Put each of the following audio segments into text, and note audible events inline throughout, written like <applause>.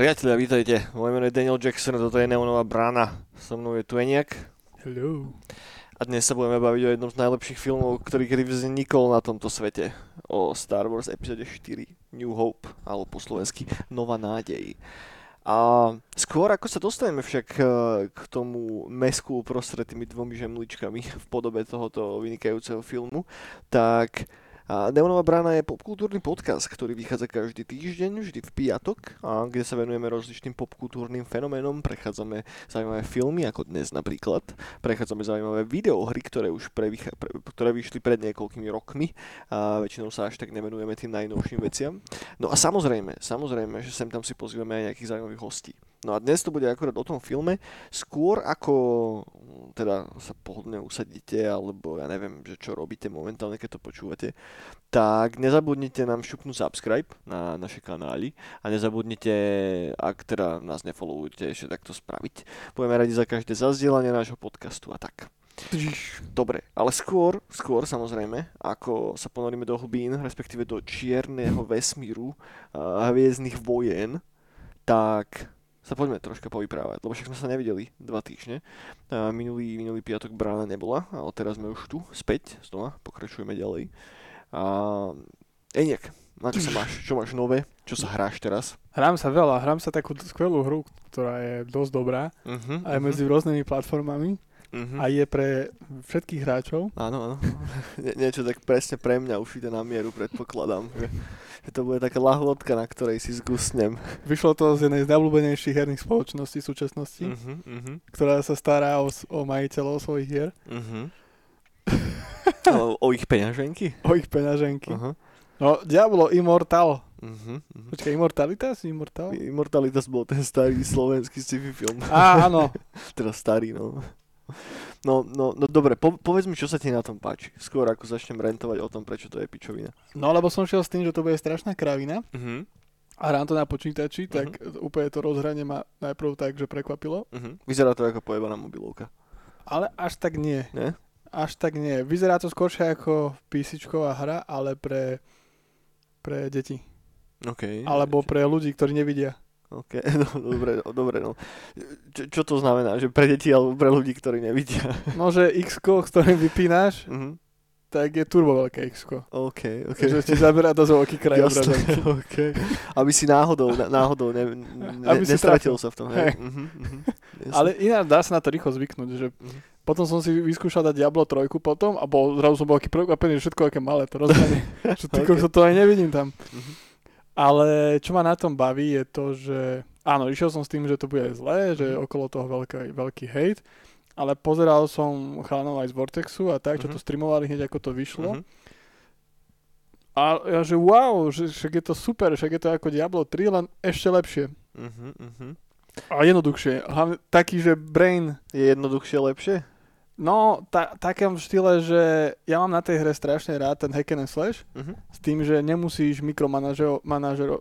Priatelia, vítajte. Moje meno je Daniel Jackson, toto je Neonová brána. So mnou je Tueniak. Hello. A dnes sa budeme baviť o jednom z najlepších filmov, ktorý kedy vznikol na tomto svete. O Star Wars epizóde 4 New Hope, alebo po slovensky Nová nádej. A skôr ako sa dostaneme však eh, k tomu mesku prostred tými dvomi žemličkami v podobe tohoto vynikajúceho filmu, tak a Demonová brána je popkultúrny podcast, ktorý vychádza každý týždeň, vždy v piatok, a kde sa venujeme rozličným popkultúrnym fenoménom, prechádzame zaujímavé filmy, ako dnes napríklad, prechádzame zaujímavé videohry, ktoré už prevycha- pre, ktoré vyšli pred niekoľkými rokmi a väčšinou sa až tak nevenujeme tým najnovším veciam. No a samozrejme, samozrejme, že sem tam si pozývame aj nejakých zaujímavých hostí. No a dnes to bude akorát o tom filme, skôr ako mm, teda sa pohodne usadíte, alebo ja neviem, že čo robíte momentálne, keď to počúvate, tak nezabudnite nám šupnúť subscribe na naše kanály a nezabudnite, ak teda nás nefollowujete, ešte takto spraviť. Budeme radi za každé zazdielanie nášho podcastu a tak. Dobre, ale skôr, skôr samozrejme, ako sa ponoríme do hlbín, respektíve do čierneho vesmíru a hviezdnych vojen, tak sa poďme troška povyprávať, lebo však sme sa nevideli dva týždne. A minulý, minulý piatok brána nebola, ale teraz sme už tu, späť, znova, pokračujeme ďalej. A Eniak, na čo sa máš? Čo máš nové? Čo sa hráš teraz? Hrám sa veľa, hrám sa takú skvelú hru, ktorá je dosť dobrá Uh-huh, aj medzi rôznymi platformami uh-huh. a je pre všetkých hráčov. Áno, áno. <laughs> Nie, niečo tak presne pre mňa ušité na mieru, predpokladám. Že, že to bude taká lahôdka, na ktorej si zgusnem. Vyšlo to z jednej z najobľúbenejších herných spoločností v súčasnosti, uh-huh, ktorá sa stará o, o majiteľov svojich hier, <laughs> uh-huh. o, o ich peňaženky? o ich peňaženky. Uh-huh. No, Diablo Immortal. Uh-huh, uh-huh. Počkaj, Immortalitas? Immortal? Immortalitas bol ten starý slovenský sci-fi film. Á, áno. <laughs> Teda starý, no. No, no, no dobre, po, povedz mi, čo sa ti na tom páči. Skôr ako začnem rentovať o tom, prečo to je pičovina. No, lebo som šiel s tým, že to bude strašná kravina Uh-huh. a hrám to na počítači, tak úplne to rozhranie ma najprv tak, že prekvapilo. Uh-huh. Vyzerá to ako pojebaná mobilovka. Ale až tak nie. Ne? Až tak nie. Vyzerá to skôršie ako písičková hra, ale pre, pre deti. OK. Alebo pre ľudí, ktorí nevidia. OK, <laughs> no, dobre, no, dobre, no. Čo, čo to znamená? Že pre deti alebo pre ľudí, ktorí nevidia? <laughs> No, že x s ktorým vypínaš, Uh-huh. tak je turbo veľké x OK, OK. Takže ti zaberá dosť veľký kraj <laughs> obrazovky. OK. Aby si náhodou, náhodou ne, ne, Aby si nestratil trafil. sa v tom. Hej. Hej. Uh-huh, uh-huh. Jasné. Ale ináč dá sa na to rýchlo zvyknúť, že Mhm. potom som si vyskúšal dať Diablo 3 potom a bol, zrazu som bol taký prekvapený, že všetko aké malé to rozhranie. že ty Ok. okay. to aj nevidím tam. Mhm. Ale čo ma na tom baví je to, že áno, išiel som s tým, že to bude zlé, že Mhm. okolo toho veľký, veľký hate, ale pozeral som chalanov aj z Vortexu a tak, čo Mhm. to streamovali hneď ako to vyšlo. Mhm. A ja, že wow, že však je to super, však je to ako Diablo 3, len ešte lepšie. Uh-huh, uh-huh. A jednoduchšie. Hlavne taký, že brain Je jednoduchšie lepšie? No, ta, takom štýle, že ja mám na tej hre strašne rád ten hack and slash, Uh-huh. s tým, že nemusíš mikromanažerovať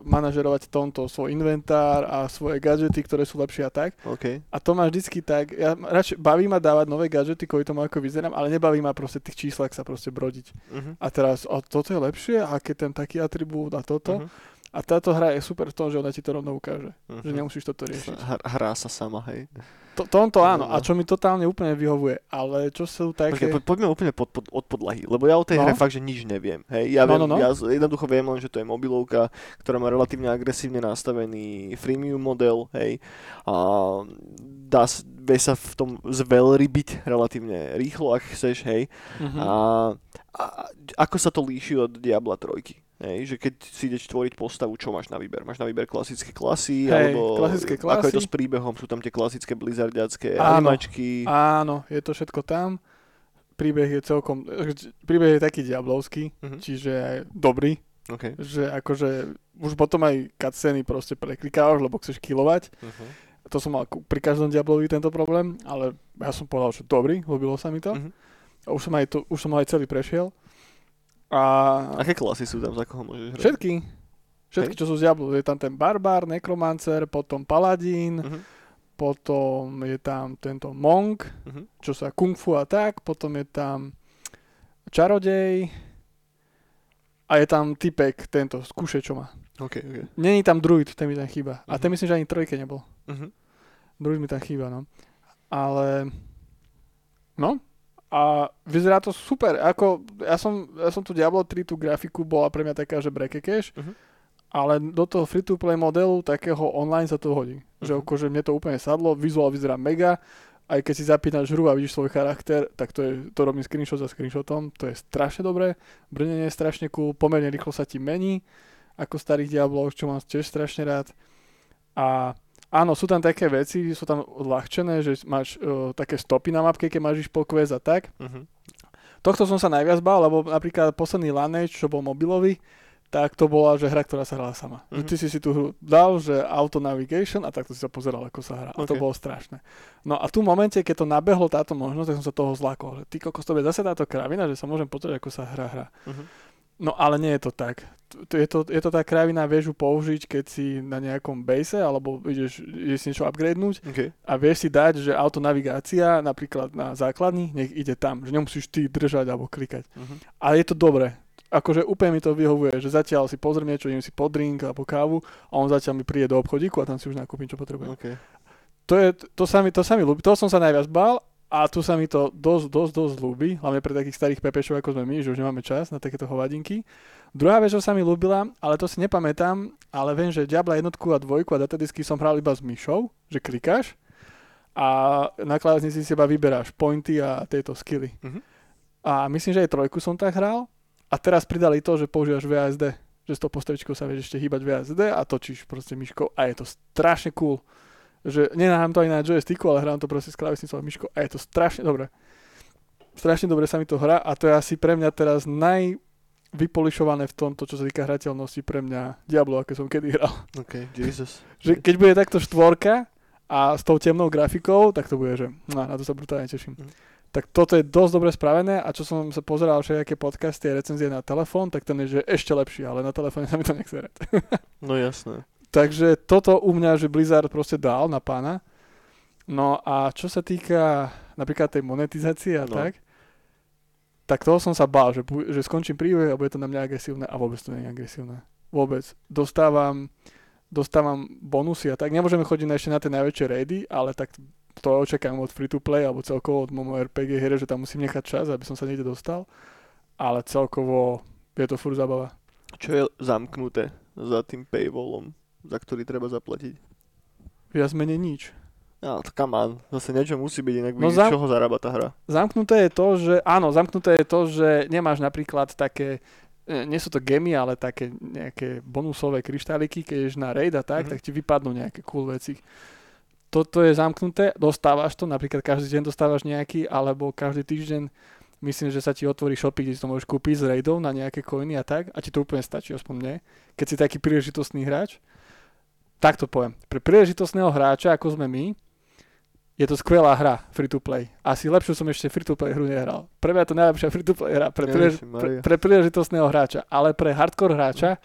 manažero, tomto svoj inventár a svoje gadgety, ktoré sú lepšie a tak. OK. A to máš vždycky tak, ja radšej baví ma dávať nové gadgety kvôli tomu, ako vyzerám, ale nebaví ma proste tých číslach sa proste brodiť. Uh-huh. A teraz, a toto je lepšie, a keď ten taký atribút a toto. Uh-huh. A táto hra je super v tom, že ona ti to rovno ukáže. Uh-huh. Že nemusíš toto riešiť. Hr- hrá sa sama, hej. To, tomto áno, No. a čo mi totálne úplne vyhovuje, ale čo sú také... Počkej, po, poďme úplne pod, pod, od podlahy, lebo ja o tej No. hre fakt, že nič neviem. Hej, ja, No, viem, no, no. ja z- jednoducho viem len, že to je mobilovka, ktorá má relatívne agresívne nastavený freemium model, hej, a dá, vie sa v tom zveľrybiť relatívne rýchlo, ak chceš, hej, Mhm. a, a ako sa to líši od Diabla 3? Hej, že keď si ideš tvoriť postavu, čo máš na výber? Máš na výber klasické klasy, Hej, alebo klasické ako je to klasy. s príbehom? Sú tam tie klasické blizzardiacké Áno. animačky? Áno, je to všetko tam. Príbeh je celkom, príbeh je taký diablovský, Mhm. čiže aj dobrý, Okay. že akože už potom aj cutscény proste preklikávaš, lebo chceš kilovať. Uh-huh. To som mal pri každom Diablovi tento problém, ale ja som povedal, že dobrý, ľúbilo sa mi to. Mhm. A už som, aj to, už som aj celý prešiel. A Aké klasy sú tam, za koho môžeš hrať? všetky, všetky, čo sú z Diablo, je tam ten Barbar, Necromancer, potom Paladín, Mhm. potom je tam tento Monk, Mhm. čo sa kung fu a tak, potom je tam čarodej a je tam typek, tento, skúše, čo má. OK, OK. Není tam druid, ten mi tam chýba. A ten Mhm. myslím, že ani trojke nebol. Mhm. Druid mi tam chýba, no. Ale, no, a vyzerá to super. Ako, ja som, ja som tu Diablo 3, tú grafiku bola pre mňa taká, že brekekeš, Mhm. ale do toho free-to-play modelu takého online sa to hodí. Že Mhm. akože mne to úplne sadlo, vizuál vyzerá mega, aj keď si zapínaš hru a vidíš svoj charakter, tak to, je, to robím screenshot za screenshotom, to je strašne dobré, brnenie je strašne cool, pomerne rýchlo sa ti mení, ako starých Diabloch, čo mám tiež strašne rád. A áno, sú tam také veci, sú tam odľahčené, že máš uh, také stopy na mapke, keď máš ísť po quest a tak. Mhm. Tohto som sa najviac bál, lebo napríklad posledný Lineage, čo bol mobilový, tak to bola, že hra, ktorá sa hrala sama. Mm-hmm. Mhm. Ty si si tu hru dal, že auto navigation a takto si sa pozeral, ako sa hrá. A to bolo strašné. No a tu momente, keď to nabehlo táto možnosť, tak som sa toho zlakol. Že ty kokos, to zase táto kravina, že sa môžem pozrieť, ako sa hra hra. Mhm. No ale nie je to tak. Je to, je to tá kravina, vieš ju použiť, keď si na nejakom base, alebo ideš, ideš si niečo upgradenúť OK. a vieš si dať, že autonavigácia napríklad na základni, nech ide tam, že nemusíš ty držať alebo klikať. Mhm. Ale je to dobré. Akože úplne mi to vyhovuje, že zatiaľ si pozriem niečo, idem si pod drink alebo kávu a on zatiaľ mi príde do obchodíku a tam si už nakúpim, čo potrebujem. OK. To, je, to, sa mi, to sa mi ľúbi, to som sa najviac bál a tu sa mi to dosť, dosť, dosť ľúbi, hlavne pre takých starých pepešov, ako sme my, že už nemáme čas na takéto hovadinky. Druhá vec, čo sa mi ľúbila, ale to si nepamätám, ale viem, že Diabla jednotku a dvojku a datadisky som hral iba s myšou, že klikáš a na klávesnici si iba vyberáš pointy a tieto skilly. Mhm. A myslím, že aj trojku som tak hral a teraz pridali to, že používaš VASD, že s tou postavičkou sa vieš ešte hýbať VASD a točíš proste myškou a je to strašne cool. Že nenáham to aj na joysticku, ale hrám to proste s klávesnicou a myškou a je to strašne dobré. Strašne dobre sa mi to hrá a to je asi pre mňa teraz najvypolišované v tomto, čo sa týka hrateľnosti pre mňa Diablo, aké som kedy hral. OK, Jesus. Že keď bude takto štvorka a s tou temnou grafikou, tak to bude, že no, na to sa brutálne teším. Mhm. Tak toto je dosť dobre spravené a čo som sa pozeral všetky podcasty a recenzie na telefón, tak ten je že ešte lepší, ale na telefóne sa mi to nechce hrať. No jasné. Takže toto u mňa, že Blizzard proste dal na pána. No a čo sa týka napríklad tej monetizácie a No. tak, tak toho som sa bál, že, že skončím príbeh a bude to na mňa agresívne a vôbec to nie je agresívne. Vôbec. Dostávam, dostávam bonusy a tak. Nemôžeme chodiť na ešte na tie najväčšie raidy, ale tak to očakám od free-to-play alebo celkovo od MMO RPG hier, že tam musím nechať čas, aby som sa niekde dostal. Ale celkovo je to furt zabava. Čo je zamknuté za tým paywallom, za ktorý treba zaplatiť? Viac menej nič. No, to come on. Zase niečo musí byť, inak No vidíš, za- čoho zarába tá hra. Zamknuté je to, že áno, zamknuté je to, že nemáš napríklad také, e, nie sú to gemy, ale také nejaké bonusové kryštáliky, keď ješ na raid a tak, Mhm. tak ti vypadnú nejaké cool veci. Toto je zamknuté, dostávaš to, napríklad každý deň dostávaš nejaký, alebo každý týždeň myslím, že sa ti otvorí shopy, kde si to môžeš kúpiť z raidov na nejaké coiny a tak a ti to úplne stačí, aspoň mne. Keď si taký príležitostný hráč, tak to poviem. Pre príležitostného hráča, ako sme my, je to skvelá hra free to play. Asi lepšiu som ešte free to play hru nehral. Pre mňa je to najlepšia free to play hra pre, prílež- pre, pre príležitostného hráča, ale pre hardcore hráča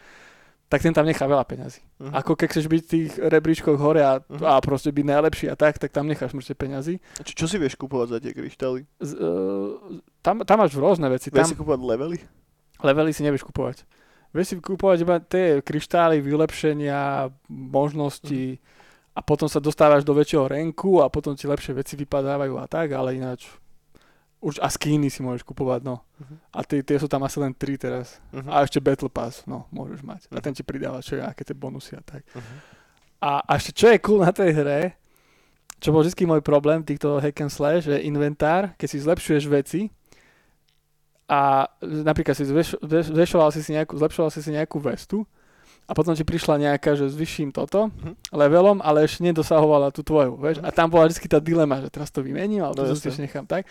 tak ten tam nechá veľa peňazí. Mhm. Ako keď chceš byť v tých rebríčkoch hore a, Mhm. a proste byť najlepší a tak, tak tam necháš mŕte peňazí. Čo, čo si vieš kupovať za tie kryštály? Z, uh, tam, tam máš rôzne veci. Tam Vieš si kupovať levely? levely si nevieš kupovať. Vieš si kupovať iba tie kryštály, vylepšenia, možnosti a potom sa dostávaš do väčšieho renku a potom ti lepšie veci vypadávajú a tak, ale ináč už a skiny si môžeš kupovať, no. Mhm. A tie, tie sú tam asi len 3 teraz. Mhm. A ešte Battle Pass, no, môžeš mať. A Mhm. ten ti pridáva čo aké tie bonusy a tak. Mhm. A, a ešte čo je cool na tej hre, čo bol vždy môj problém týchto hack and slash, je inventár, keď si zlepšuješ veci a napríklad si zveš, zveš, zvešoval si si nejakú, zlepšoval si si nejakú vestu a potom ti prišla nejaká, že s vyšším toto Mhm. levelom, ale ešte nedosahovala tú tvoju, vieš? A tam bola vždy tá dilema, že teraz to vymením, alebo No, to si nechám tak.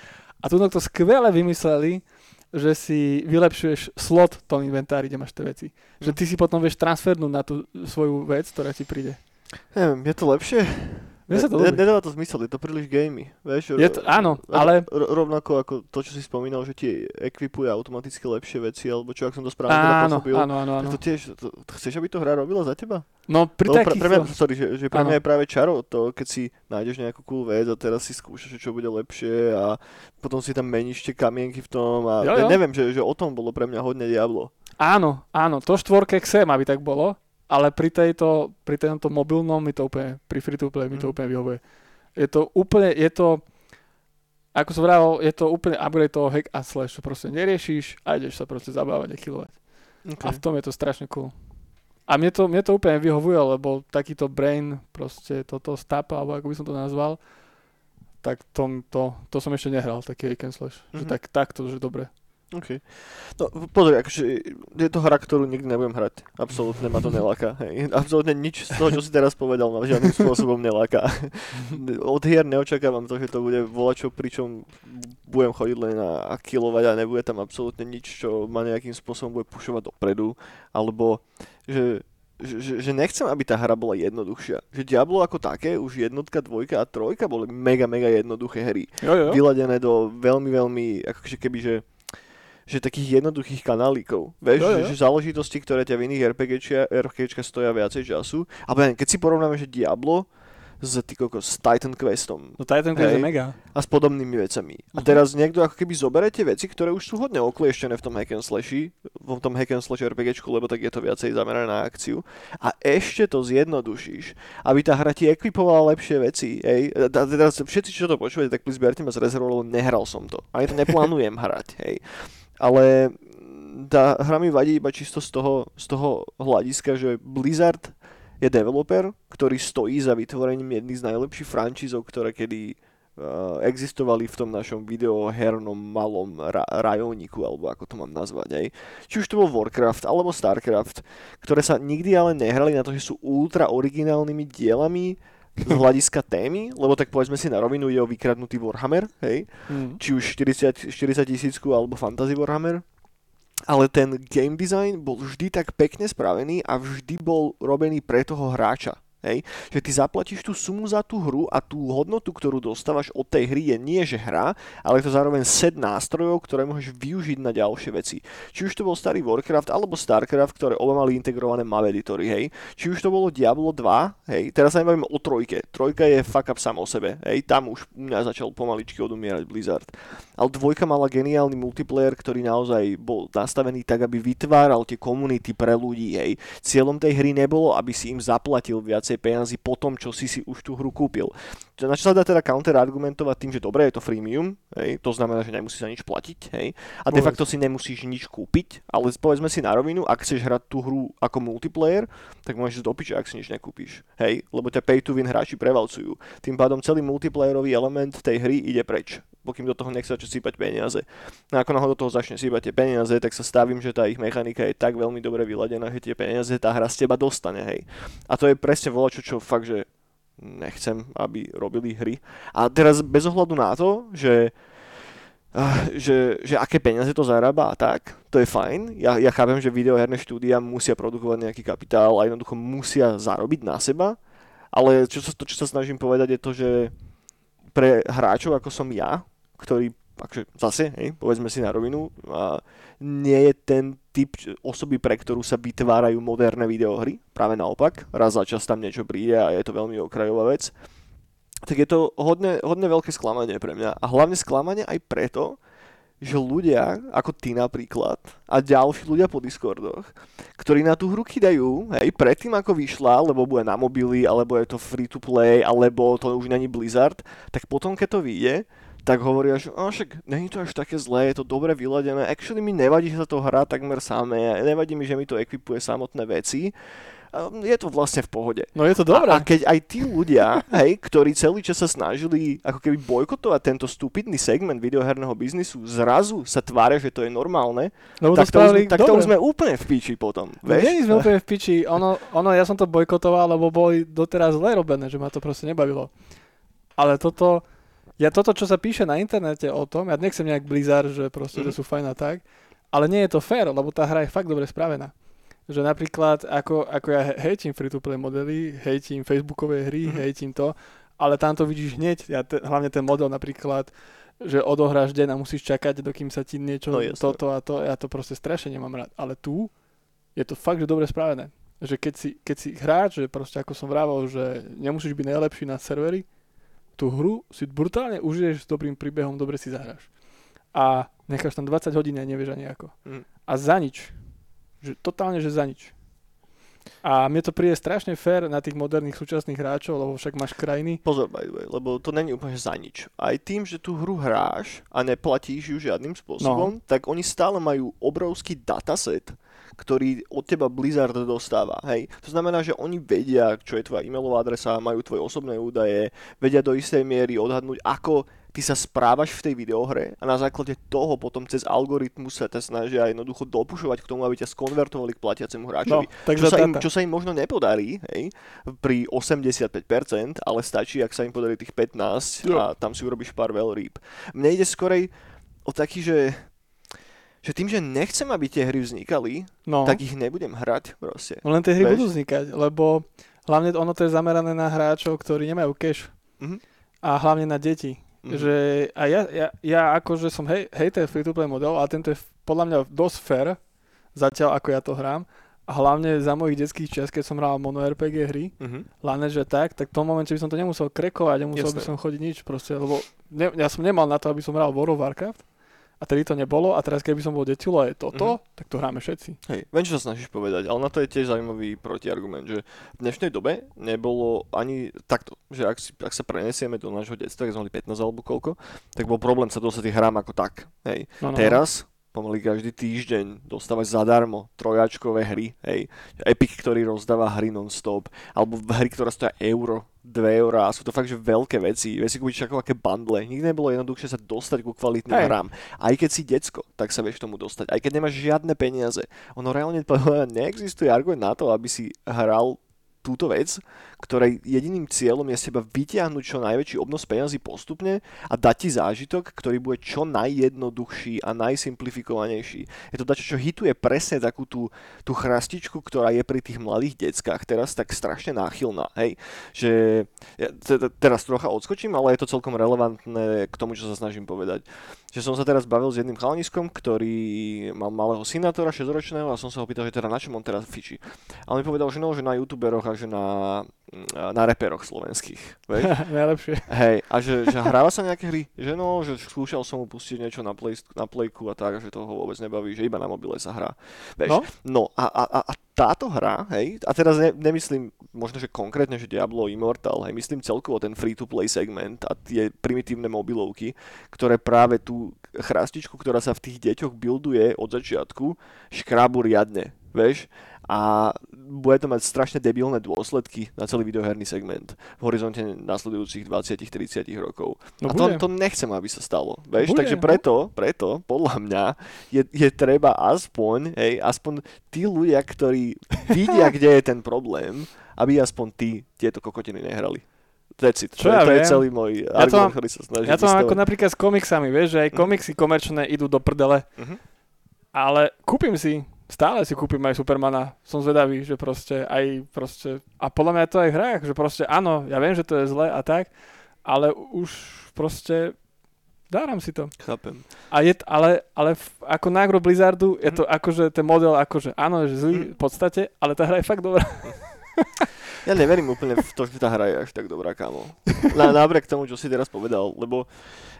A tu to skvele vymysleli, že si vylepšuješ slot v tom inventári, kde máš tie veci. Že Mhm. ty si potom vieš transfernúť na tú svoju vec, ktorá ti príde. Neviem, je to lepšie? Sa to Ne-. Nedáva to zmysel, je to príliš gamey. Vieš, Je to, áno, ale ro- rovnako ako to, čo si spomínal, že ti ekvipuje automaticky lepšie veci, alebo čo, ak som to správne teda áno, pochopil. áno, áno, áno. To tiež, to, to, chceš, aby to hra robila za teba? No pri Lebo pre, pre mňa, sorry, že, že pre mňa je práve čaro to, keď si nájdeš nejakú cool vec a teraz si skúšaš, čo bude lepšie a potom si tam meníš tie kamienky v tom a Jo, jo. neviem, že, že o tom bolo pre mňa hodne Diablo. Áno, áno, to štvorke chcem, aby tak bolo, ale pri tejto, pri tejto mobilnom mi to úplne, pri free to play mi to Mhm. úplne vyhovuje. Je to úplne, je to, ako som vravel, je to úplne upgrade toho hack a slash, proste neriešiš a ideš sa proste zabávať a killovať. A v tom je to strašne cool. A mne to, mne to úplne vyhovuje, lebo takýto brain, proste toto stap, alebo ako by som to nazval, tak to, to, to som ešte nehral, taký hack and slash. Že Mhm. tak, takto, že dobre. OK. No pozri, akože je to hra, ktorú nikdy nebudem hrať. Absolútne ma to neláka. Hej. Absolútne nič z toho, čo si teraz povedal, ma žiadnym spôsobom neláka. <laughs> Od hier neočakávam to, že to bude volačo, pričom budem chodiť len a kilovať a nebude tam absolútne nič, čo ma nejakým spôsobom bude pušovať dopredu. Alebo že že, že, nechcem, aby tá hra bola jednoduchšia. Že Diablo ako také, už jednotka, dvojka a trojka boli mega, mega jednoduché hry Jo, jo. vyladené do veľmi, veľmi, akože keby, že že takých jednoduchých kanálíkov. Vieš, Jo, jo, že, že záležitosti, ktoré ťa v iných RPGčka, RPGčka stoja viacej času. A keď si porovnáme, že Diablo s, ty s Titan Questom No Titan Quest Hej. je mega. a s podobnými vecami. A Mhm. teraz niekto ako keby zoberie tie veci, ktoré už sú hodne oklieštené v tom hack and slashi, v tom hack and slash RPGčku, lebo tak je to viacej zamerané na akciu. A ešte to zjednodušíš, aby tá hra ti ekvipovala lepšie veci. Hej. A teraz všetci, čo to počúvate, tak please berte ma z rezervou, lebo nehral som to. Ani to neplánujem hrať. Hej. Ale tá hra mi vadí iba čisto z toho, z toho hľadiska, že Blizzard je developer, ktorý stojí za vytvorením jedných z najlepších franchízov, ktoré kedy uh, existovali v tom našom videohernom malom ra- rajóniku, alebo ako to mám nazvať. Hej. Či už to bol Warcraft alebo Starcraft, ktoré sa nikdy ale nehrali na to, že sú ultra originálnymi dielami z hľadiska témy, lebo tak povedzme si na rovinu je o vykradnutý Warhammer, hej, Mm. či už 40, 40 tisícku alebo Fantasy Warhammer. Ale ten game design bol vždy tak pekne spravený a vždy bol robený pre toho hráča. Hej? Že ty zaplatíš tú sumu za tú hru a tú hodnotu, ktorú dostávaš od tej hry je nie že hra, ale je to zároveň set nástrojov, ktoré môžeš využiť na ďalšie veci. Či už to bol starý Warcraft alebo Starcraft, ktoré oba mali integrované map editory, hej. Či už to bolo Diablo 2, hej. Teraz sa nebavíme o trojke. Trojka je fuck up sam o sebe, hej. Tam už u mňa začal pomaličky odumierať Blizzard. Ale dvojka mala geniálny multiplayer, ktorý naozaj bol nastavený tak, aby vytváral tie komunity pre ľudí, hej. Cieľom tej hry nebolo, aby si im zaplatil viacej peniazy po tom, čo si si už tú hru kúpil. Na čo sa dá teda counter argumentovať tým, že dobre, je to freemium, hej, to znamená, že nemusíš sa nič platiť, hej, a de facto si nemusíš nič kúpiť, ale povedzme si na rovinu, ak chceš hrať tú hru ako multiplayer, tak môžeš do piče, ak si nič nekúpiš, hej, lebo ťa pay to win hráči prevalcujú. Tým pádom celý multiplayerový element tej hry ide preč, pokým do toho nechce začať sypať peniaze. No ako náhodou do toho začne sypať tie peniaze, tak sa stavím, že tá ich mechanika je tak veľmi dobre vyladená, že tie peniaze tá hra z teba dostane, hej. A to je presne volačo, čo fakt, že nechcem, aby robili hry. A teraz bez ohľadu na to, že ah, že, že aké peniaze to zarába a tak, to je fajn. Ja, ja chápem, že videoherné štúdia musia produkovať nejaký kapitál a jednoducho musia zarobiť na seba, ale čo sa, to, čo sa snažím povedať je to, že pre hráčov ako som ja, ktorý akože zase, hej, povedzme si na rovinu, a nie je ten typ osoby, pre ktorú sa vytvárajú moderné videohry. Práve naopak, raz za čas tam niečo príde a je to veľmi okrajová vec. Tak je to hodne, hodne veľké sklamanie pre mňa. A hlavne sklamanie aj preto, že ľudia, ako ty napríklad, a ďalší ľudia po Discordoch, ktorí na tú hru kydajú, hej, predtým ako vyšla, lebo bude na mobily, alebo je to free to play, alebo to už není Blizzard, tak potom, keď to vyjde, tak hovoria, že "A však není to až také zlé, je to dobre vyladené, actually mi nevadí, že sa to hrá takmer samé, nevadí mi, že mi to ekvipuje samotné veci, A je to vlastne v pohode. No je to A, dobré. a keď aj tí ľudia, <laughs> hej, ktorí celý čas sa snažili ako keby bojkotovať tento stupidný segment videoherného biznisu, zrazu sa tvária, že to je normálne, Lebo tak, to už, tak to už sme úplne v píči potom. No, Vieš? nie sme úplne v piči. Ono, ono, ja som to bojkotoval, lebo boli doteraz zle robené, že ma to proste nebavilo. Ale toto, ja toto, čo sa píše na internete o tom, ja nechcem nejak Blizzard, že proste, Mhm. že sú fajn a tak, ale nie je to fér, lebo tá hra je fakt dobre spravená. Že napríklad, ako, ako ja he- hejtím free-to-play modely, hejtím facebookové hry, Mhm. hejtím to, ale tam to vidíš hneď, ja te, hlavne ten model napríklad, že odohráš deň a musíš čakať, dokým sa ti niečo, No, toto a to, ja to proste strašne nemám rád. Ale tu je to fakt, že dobre spravené. Že keď si, keď si hráč, že proste ako som vravel, že nemusíš byť najlepší na serveri, tú hru si brutálne užiješ s dobrým príbehom, dobre si zahráš. A necháš tam 20 hodín a nevieš ani ako. Mm. A za nič. Že, totálne, že za nič. A mne to príde strašne fér na tých moderných súčasných hráčov, lebo však máš krajiny. Pozor, by the way, lebo to není úplne za nič. Aj tým, že tú hru hráš a neplatíš ju žiadnym spôsobom, no. tak oni stále majú obrovský dataset, ktorý od teba Blizzard dostáva. Hej. To znamená, že oni vedia, čo je tvoja e-mailová adresa, majú tvoje osobné údaje, vedia do istej miery odhadnúť, ako ty sa správaš v tej videohre a na základe toho potom cez algoritmus sa te snažia jednoducho dopušovať k tomu, aby ťa skonvertovali k platiacemu hráčovi. No, tak čo, sa im, čo sa im možno nepodarí, hej, pri 85%, ale stačí, ak sa im podarí tých 15 Jo. a tam si urobíš pár veľrýb. Mne ide skorej o taký, že že tým, že nechcem, aby tie hry vznikali, No. tak ich nebudem hrať proste. No len tie hry Vieš? budú vznikať, lebo hlavne ono to je zamerané na hráčov, ktorí nemajú cash. Mhm. A hlavne na deti. Mhm. Že, a ja, ja, ja akože som hej, hejter free-to-play model a tento je podľa mňa dosť fair, zatiaľ ako ja to hrám. A hlavne za mojich detských čas, keď som hral mono RPG hry, Mhm. hlavne, že tak, tak v tom momente by som to nemusel krekovať, nemusel by Jasné. som chodiť nič proste, lebo ne, ja som nemal na to, aby som hral World of Warcraft. A tedy to nebolo a teraz keby som bol detilo a je toto, Mhm. tak to hráme všetci. Hej, viem, čo sa snažíš povedať, ale na to je tiež zaujímavý protiargument, že v dnešnej dobe nebolo ani takto, že ak, si, ak sa prenesieme do nášho detstva, keď sme mali 15 alebo koľko, tak bol problém sa dostať k hrám ako tak. Hej. No, no, Teraz pomaly každý týždeň dostávaš zadarmo trojačkové hry, hej. Epic, ktorý rozdáva hry non-stop, alebo hry, ktoré stoja euro, 2 eurá, sú to fakt, že veľké veci, vieš si kúpiť ako aké bundle, nikdy nebolo jednoduchšie sa dostať ku kvalitným Hej. hrám. Aj keď si decko, tak sa vieš tomu dostať, aj keď nemáš žiadne peniaze. Ono reálne neexistuje argument na to, aby si hral túto vec, ktorej jediným cieľom je z teba vytiahnuť čo najväčší obnos peňazí postupne a dať ti zážitok, ktorý bude čo najjednoduchší a najsimplifikovanejší. Je to dačo, čo hituje presne takú tú, tú chrastičku, ktorá je pri tých mladých deckách teraz tak strašne náchylná. Hej? Že ja te- te- teraz trocha odskočím, ale je to celkom relevantné k tomu, čo sa snažím povedať. Že som sa teraz bavil s jedným chalaniskom, ktorý mal malého synátora, 6-ročného a som sa ho pýtal, že teda na čom on teraz fičí. A on mi povedal, že no, že na youtuberoch a že na, na reperoch slovenských. Vieš? <laughs> Najlepšie. Hej, a že, že hráva sa nejaké hry? Že no, že skúšal som mu pustiť niečo na, play, na playku a tak, že toho vôbec nebaví, že iba na mobile sa hrá. Vieš? No. no a, a, a, a táto hra, hej, a teraz ne, nemyslím možno, že konkrétne, že Diablo Immortal, hej, myslím celkovo ten free-to-play segment a tie primitívne mobilovky, ktoré práve tú chrastičku, ktorá sa v tých deťoch builduje od začiatku, škrabu riadne, vieš? A bude to mať strašne debilné dôsledky na celý videoherný segment v horizonte nasledujúcich 20-30 rokov. No a to, bude. to nechcem, aby sa stalo. Vieš? Bude, Takže no. preto, preto, podľa mňa, je, je treba aspoň, hej, aspoň tí ľudia, ktorí vidia, <laughs> kde je ten problém, aby aspoň tí tieto kokotiny nehrali. That's it. Čo to, je- ja to je viem. celý môj Ja to argument, mám- sa snažím Ja to mám ako napríklad s komiksami, vieš, že aj Mhm. komiksy komerčné idú do prdele, Mhm. ale kúpim si, stále si kúpim aj Supermana. Som zvedavý, že proste aj proste, a podľa mňa to aj v hrách, že proste áno, ja viem, že to je zle a tak, ale už proste dáram si to. Chápem. A je, ale, ale v, ako na agro Blizzardu je to akože ten model akože áno, že zlý Mhm. v podstate, ale tá hra je fakt dobrá. <laughs> Ja neverím úplne v to, že tá hra je až tak dobrá, kámo. Na, napriek tomu, čo si teraz povedal, lebo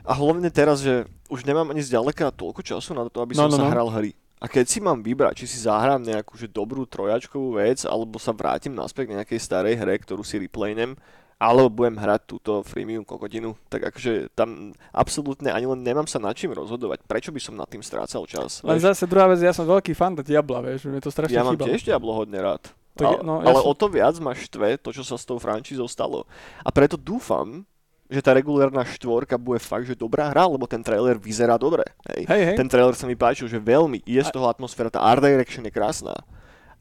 a hlavne teraz, že už nemám ani zďaleka toľko času na to, aby No, som no, sa no. hral hry. A keď si mám vybrať, či si zahrám nejakú že dobrú trojačkovú vec, alebo sa vrátim naspäť k nejakej starej hre, ktorú si replaynem, alebo budem hrať túto freemium kokotinu, tak akože tam absolútne ani len nemám sa nad čím rozhodovať. Prečo by som nad tým strácal čas? Len vieš? zase druhá vec, ja som veľký fan Diabla, vieš, mne to strašne Ja mám chýbalo. tiež Diablo hodne rád. Tak ale, no, ale jasne. o to viac ma štve to, čo sa s tou frančízou stalo. A preto dúfam, že tá regulárna štvorka bude fakt, že dobrá hra, lebo ten trailer vyzerá dobre. Hej. Hej, hej. Ten trailer sa mi páčil, že veľmi. Je z toho atmosféra, tá art direction je krásna.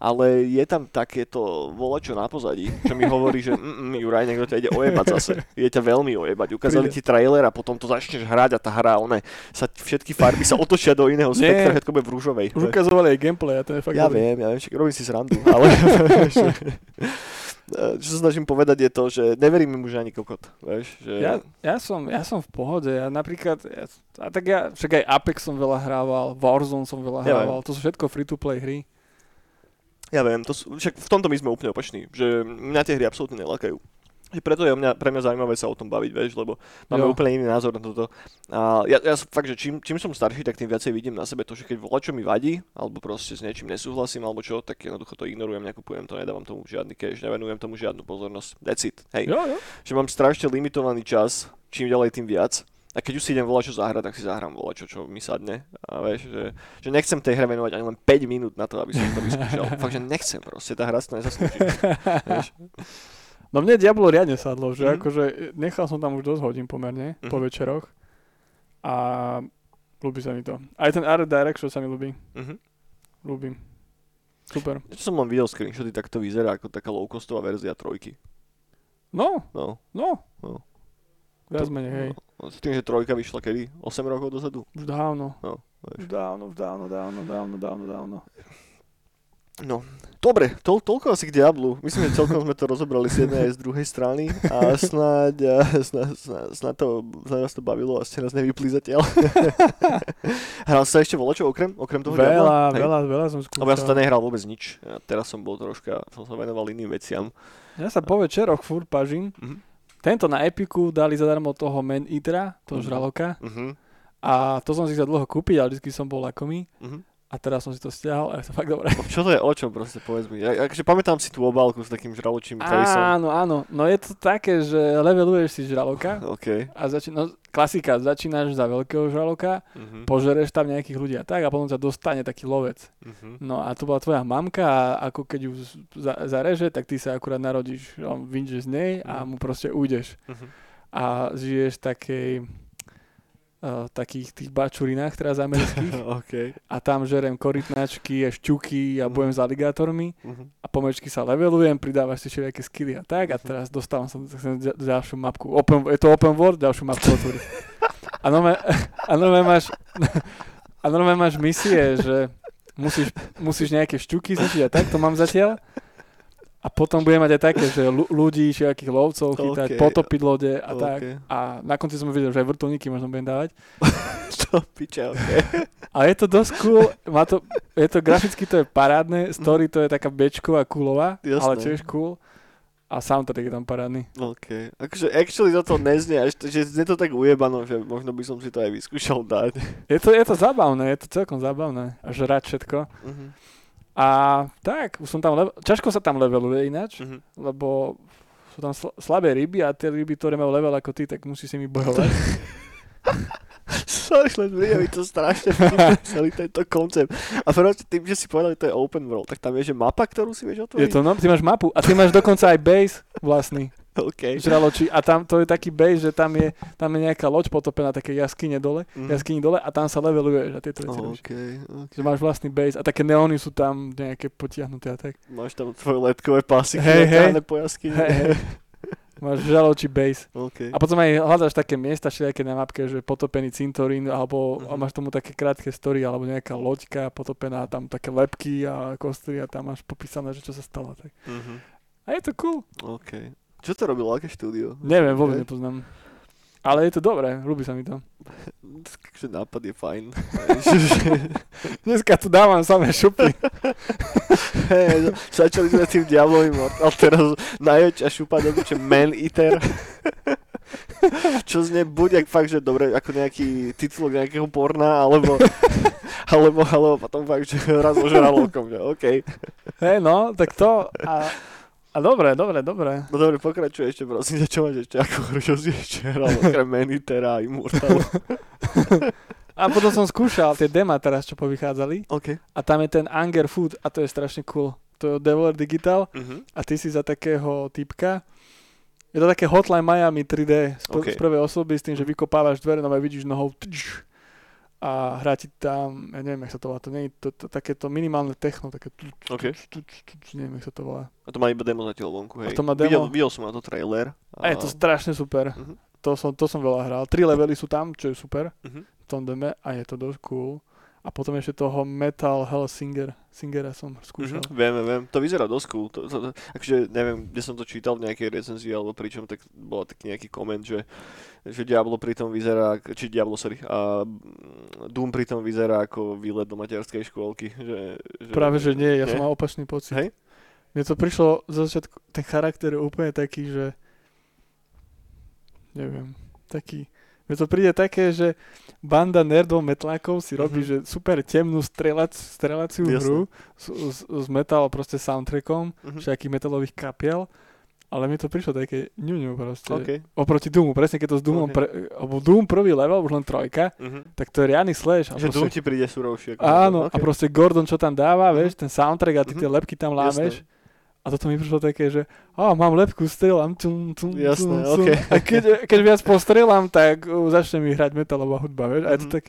Ale je tam takéto volačo na pozadí, čo mi hovorí, že mm, mm, Juraj, niekto ťa ide ojebať zase. Je ťa veľmi ojebať. Ukázali ti trailer a potom to začneš hrať a tá hra, one, sa všetky farby sa otočia do iného Nie. spektra, všetko bude v rúžovej. Už ukazovali aj gameplay a to je fakt Ja dobré. viem, ja viem, robím si srandu, <laughs> ale <laughs> Čo sa snažím povedať je to, že neverím im už ani kokot. Vieš, že... Ja, ja, som, ja som v pohode. Ja napríklad, ja, a tak ja, však aj Apex som veľa hrával, Warzone som veľa Ja hrával, to sú všetko free-to-play hry. Ja viem, to sú, však v tomto my sme úplne opační, že mňa tie hry absolútne nelakajú. Preto je mňa, pre mňa zaujímavé sa o tom baviť, vieš, lebo máme Jo. úplne iný názor na toto. A ja, ja fakt, že čím, čím som starší, tak tým viacej vidím na sebe to, že keď voľa čo mi vadí, alebo proste s niečím nesúhlasím, alebo čo, tak jednoducho to ignorujem, nekupujem to, nedávam tomu žiadny cash, nevenujem tomu žiadnu pozornosť. That's it. Hej. Jo, jo. Že mám strašne limitovaný čas, čím ďalej, tým viac. A keď už si idem volať čo zahrať, tak si zahrám volať čo, čo mi sadne. A vieš, že, že nechcem tej hre venovať ani len 5 minút na to, aby som to vyskúšal. <laughs> Fakt, že nechcem proste, tá hra si to nezaslúži. <laughs> No mne Diablo riadne sadlo, že Mhm. akože nechal som tam už dosť hodín pomerne po Mhm. večeroch a ľúbi sa mi to. Aj ten Art Direction sa mi ľúbi, Mhm. ľúbim. Super. Čo som len videl screenshoty, tak to vyzerá ako taká low-costová verzia trojky. No, No, no. No. Viac To- menej, hej. no, s tým, že trojka vyšla kedy? 8 rokov dozadu? Už dávno. No. Už dávno, už dávno, dávno, dávno, dávno, dávno. No, dobre, to, toľko asi k Diablu. Myslím, že celkom sme to rozobrali z jednej aj z druhej strany a snáď, a snáď, snáď, snáď, to, snáď vás to bavilo a ste nás nevypli zatiaľ. <laughs> Hral sa ešte volačo okrem, okrem toho Veľa, Diabla? Hej. veľa, veľa som Lebo ja som skúšal. nehral vôbec nič. Ja teraz som bol troška, som sa venoval iným veciam. Ja sa po večeroch furt pažím. Mhm. Tento na Epiku dali zadarmo toho Man Eatera, toho Mhm. žraloka. Mhm, A to som si chcel dlho kúpiť, ale vždy som bol lakomý. mhm. A teraz som si to stiahol a je to fakt dobré. No, Čo to je o čom proste, povedz mi. Ja, akože pamätám si tú obálku s takým žraločím faceom. Áno, áno. No je to také, že leveluješ si žraloka OK. a začí, no, klasika, začínaš za veľkého žraloka, Mhm. požereš tam nejakých ľudí a tak a potom ťa dostane taký lovec. Mhm. No a to bola tvoja mamka a ako keď ju za, zareže, tak ty sa akurát narodíš, on vyjdeš z nej a Mhm. mu proste ujdeš. Mhm. A žiješ takej uh, takých tých bačurinách teraz amerických <laughs> OK. a tam žerem korytnačky, a šťuky a Mhm. bojujem s aligátormi Mhm. a pomečky sa levelujem, pridávaš si všelijaké skilly a tak a teraz dostávam sa sa ďa- ďalšiu mapku. Open, je to open world, ďalšiu mapku otvoriť. <laughs> A normálne, a normálne máš a normálne máš misie, že musíš, musíš nejaké šťuky zničiť a tak, to mám zatiaľ. A potom budem mať aj také, že ľu- ľudí, všelijakých lovcov chytať, OK. potopiť lode a OK. tak. A na konci som videl, že aj vrtulníky možno budem dávať. <laughs> To piče, OK. A je to dosť cool, má to, je to graficky to je parádne, story to je taká bečková, coolová, Jasné. ale tiež cool. A soundtrack je tam parádny. OK. Akože actually to to neznie, až to, že znie to tak ujebano, že možno by som si to aj vyskúšal dať. Je to, je to zabavné, je to celkom zabavné. A žrať všetko. Mhm. A tak, už som tam, level, ťažko sa tam leveluje ináč, Mhm. lebo sú tam sl- slabé ryby a tie ryby, ktoré majú level ako ty, tak musí si mi bojovať. <laughs> Sorry, len mne mi to strašne <laughs> celý tento koncept. A proste tým, že si povedal, že to je open world, tak tam je, že mapa, ktorú si vieš Je otvoriť? to, no, ty máš mapu a ty máš dokonca aj base vlastný. <laughs> OK. žraloči a tam to je taký base, že tam je, tam je nejaká loď potopená, také jaskyne dole, Mhm. jaskyni dole a tam sa leveluješ a tieto veci Oh, robíš. OK, OK. Že máš vlastný base a také neóny sú tam nejaké potiahnuté a tak. Máš tam tvoje letkové Hej, hej. natiahne po jaskyni. Hej, hej. <laughs> Máš žraločí base. OK. A potom aj hľadaš také miesta, všelijaké na mapke, že potopený cintorín, alebo a máš tomu také krátke story, alebo nejaká loďka potopená, tam také lepky a kostry a tam máš popísané, že čo sa stalo. Tak. Mhm. A je to cool. OK. Čo to robilo, aké štúdio? Neviem, vôbec Hej. nepoznám. Ale je to dobré, ľúbi sa mi to. Takže nápad je fajn. <laughs> Dneska tu dávam samé šupy. <laughs> Hej, začali sme tým diablovým Mortal, teraz najväčšia šupa doby, čo Man Eater. <laughs> Čo znie buď jak fakt, že dobre, ako nejaký titulok nejakého porna, alebo, alebo, alebo potom fakt, že raz so žralokom, že OK. Hej, no, tak to a, a dobre, dobre, dobre. No dobre, pokračuj ešte prosím, ťa, čo máš ešte ako si ešte hral, okrem Man Eatera a Immortal. <laughs> A potom som skúšal tie dema teraz, čo povychádzali OK. a tam je ten Anger Food a to je strašne cool. To je od Digital Mhm. a ty si za takého typka je to také Hotline Miami 3D z, pr- OK. z prvej osoby s tým, že vykopávaš dvere, no vidíš nohou tč, a hrá ti tam, ja neviem, jak sa to volá, to nie je to, to, takéto minimálne techno, také tu, tu, OK. tu, tu, tu, tu, neviem, jak sa to volá. A to má iba demo zatiaľ vonku, hej. A to má Videl, demo? videl som na to trailer. A je to strašne super. Mhm. To som, to som veľa hral. Tri levely sú tam, čo je super Mhm. v tom deme a je to dosť cool. A potom ešte toho Metal Hell Singer, Singera som skúšal. Mhm, viem, viem, to vyzerá dosť cool. To, to, to, akože neviem, kde som to čítal v nejakej recenzii alebo pričom, tak bol taký nejaký koment, že, že Diablo pritom vyzerá, či Diablo, sorry, a mm, Doom pritom vyzerá ako výlet do materskej škôlky. Že, že, Práve, že nie, ja som Nie? mal opačný pocit. Hej? Mne to prišlo zo začiatku, ten charakter je úplne taký, že neviem, taký, mne to príde také, že banda nerdov metlákov si robí, Mhm. že super temnú strelac, strelaciu Jasné. hru s, s, s metal proste soundtrackom, Mhm. všetkých metalových kapiel, ale mi to prišlo také ňuňu proste. OK. Oproti Doomu, presne keď to s Doomom, Ok. pre, alebo Doom prvý level, už len trojka, Mhm. tak to je riadny slash. A Že proste- Doom ti príde surovšie. Áno, to. a proste Gordon, čo tam dáva, Mhm. vieš, ten soundtrack a ty Mhm. tie lepky tam lámeš. A toto mi prišlo také, že á, mám lepku, strieľam, tum, tum, Jasné, tum, tum. ok. A keď, keď viac postrieľam, tak uh, začne mi hrať metalová hudba, vieš. A je to Mhm. tak,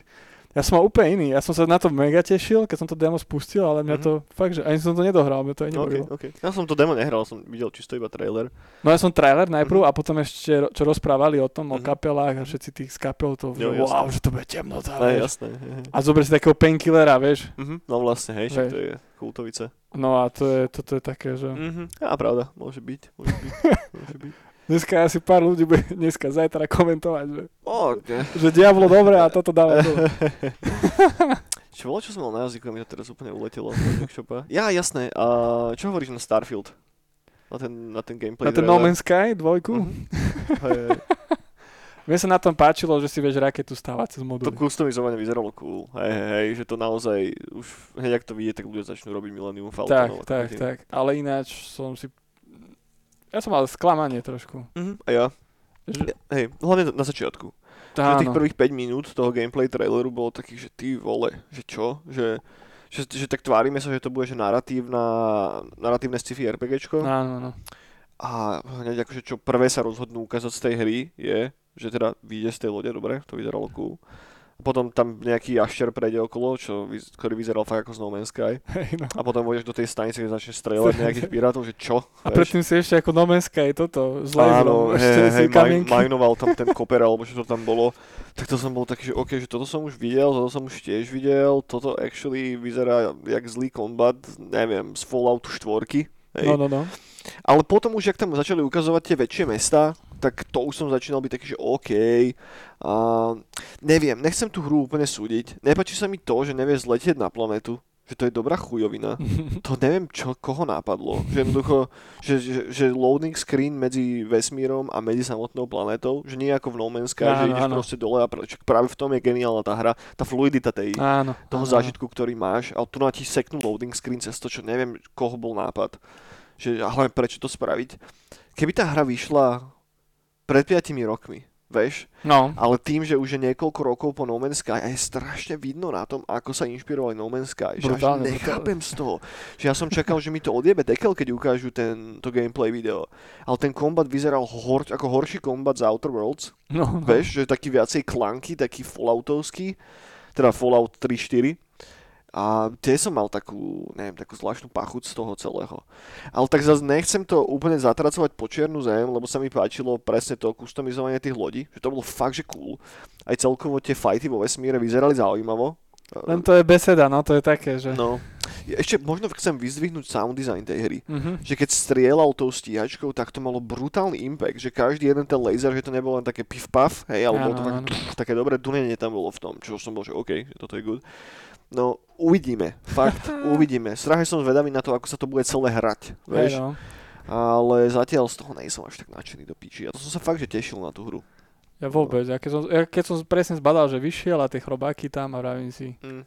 ja som mal úplne iný. Ja som sa na to mega tešil, keď som to demo spustil, ale mňa Mhm. to fakt, že ani som to nedohral, mňa to aj OK, nebavilo. OK. Ja som to demo nehral, som videl čisto iba trailer. No ja som trailer najprv Mhm. a potom ešte, čo rozprávali o tom, o Mhm. kapelách a všetci tých z kapel, to, Jo, jasné. wow, že to bude temnota, No, vieš. jasné. hej, hej. A zober si takého painkillera, vieš. Mhm. No vlastne, hej, Hej. to je kultovice. No a to je, toto je také, že... Mhm. Á, pravda, môže byť, môže byť, <laughs> môže byť. Dneska asi pár ľudí bude dneska, zajtra komentovať, že, Ó, ne. že Diablo dobre a toto dáva dole. <laughs> Čo bolo, čo som mal na jazyku, mi to teraz úplne uletelo. Ja, jasné. A čo hovoríš na Starfield? Na ten, na ten gameplay? Na ten? No Man's Sky dvojku. Mhm. Hej. <laughs> Mne sa na tom páčilo, že si vieš raketu stávať cez To moduly. customizovanie vyzeralo cool. Hej, hej, hej, že to naozaj už hneď ak to vidie, tak ľudia začnú robiť Millennium Tak, Falcon. tak, tak. Ale ináč som si... Ja som mal sklamanie trošku. Mhm, a ja. Že... Hej, hlavne na začiatku. Že tých Áno. prvých 5 minút toho gameplay traileru bolo takých, že ty vole, že čo? Že, že, že tak tvárime sa, že to bude že naratívna, naratívne sci-fi RPGčko. Áno, no. A hneď akože čo prvé sa rozhodnú ukázať z tej hry je, že teda vyjde z tej lode, dobre, to vyzeralo cool. A potom tam nejaký jašter prejde okolo, čo, ktorý vyzeral fakt ako z No Man's Sky. <laughs> Hej, no. A potom vojdeš do tej stanice, kde začne strieľať <laughs> nejakých pirátov, že čo? A Vieš? predtým si ešte ako No Man's Sky toto s Áno, hej, hej, majnoval tam ten <laughs> koper, alebo čo to tam bolo. Tak to som bol taký, že OK, že toto som už videl, toto som už tiež videl, toto actually vyzerá jak zlý kombat, neviem, z Falloutu 4. Hej. No, no, no. Ale potom už, jak tam začali ukazovať tie väčšie mesta, tak to už som začínal byť taký, že OK. A neviem, nechcem tú hru úplne súdiť. Nepačí sa mi to, že nevie zletieť na planetu. Že to je dobrá chujovina. <laughs> To neviem, čo, koho nápadlo. Že jednoducho, že, že, že loading screen medzi vesmírom a medzi samotnou planetou, že nie ako v No Man's Sky, že Áno, ideš áno. proste dole a čak práve v tom je geniálna tá hra. Tá fluidita tej, Áno. toho áno. zážitku, ktorý máš, ale tu na ti seknú loading screen cez to, čo neviem, koho bol nápad. Že, a hlavne prečo to spraviť. Keby tá hra vyšla pred 5 rokmi, vieš, No, ale tým, že už je niekoľko rokov po No Man's Sky a je strašne vidno na tom, ako sa inšpirovali No Man's Sky, že až Brutálne, nechápem z toho. Že ja som čakal, že mi to odjebe dekel, keď ukážu ten, to gameplay video. Ale ten kombat vyzeral hor, ako horší kombat z Outer Worlds. no, no. Vieš, že taký viacej klanky, taký falloutovský, teda Fallout 3-4. A tie som mal takú, neviem, takú zvláštnu pachuť z toho celého. Ale tak zase nechcem to úplne zatracovať po čiernu zem, lebo sa mi páčilo presne to customizovanie tých lodí, že to bolo fakt, že cool. Aj celkovo tie fighty vo vesmíre vyzerali zaujímavo. Len to je beseda, no to je také, že... No, ešte možno chcem vyzdvihnúť sound design tej hry Mhm. že keď strieľal tou stíhačkou, tak to malo brutálny impact, že každý jeden ten laser, že to nebolo len také pif paf, hej, ale bolo to áno. pff, také dobré dunenie tam bolo v tom, čo som bol, že OK, že toto je good. No, uvidíme, fakt, <laughs> uvidíme. Strašne som zvedavý na to, ako sa to bude celé hrať, vieš, no. ale zatiaľ z toho nejsom až tak nadšený do piči. A to som sa fakt, že tešil na tú hru. Ja vôbec, ja keď, som, ja keď som presne zbadal, že vyšiel a tie chrobáky tam a vravím si, Mm.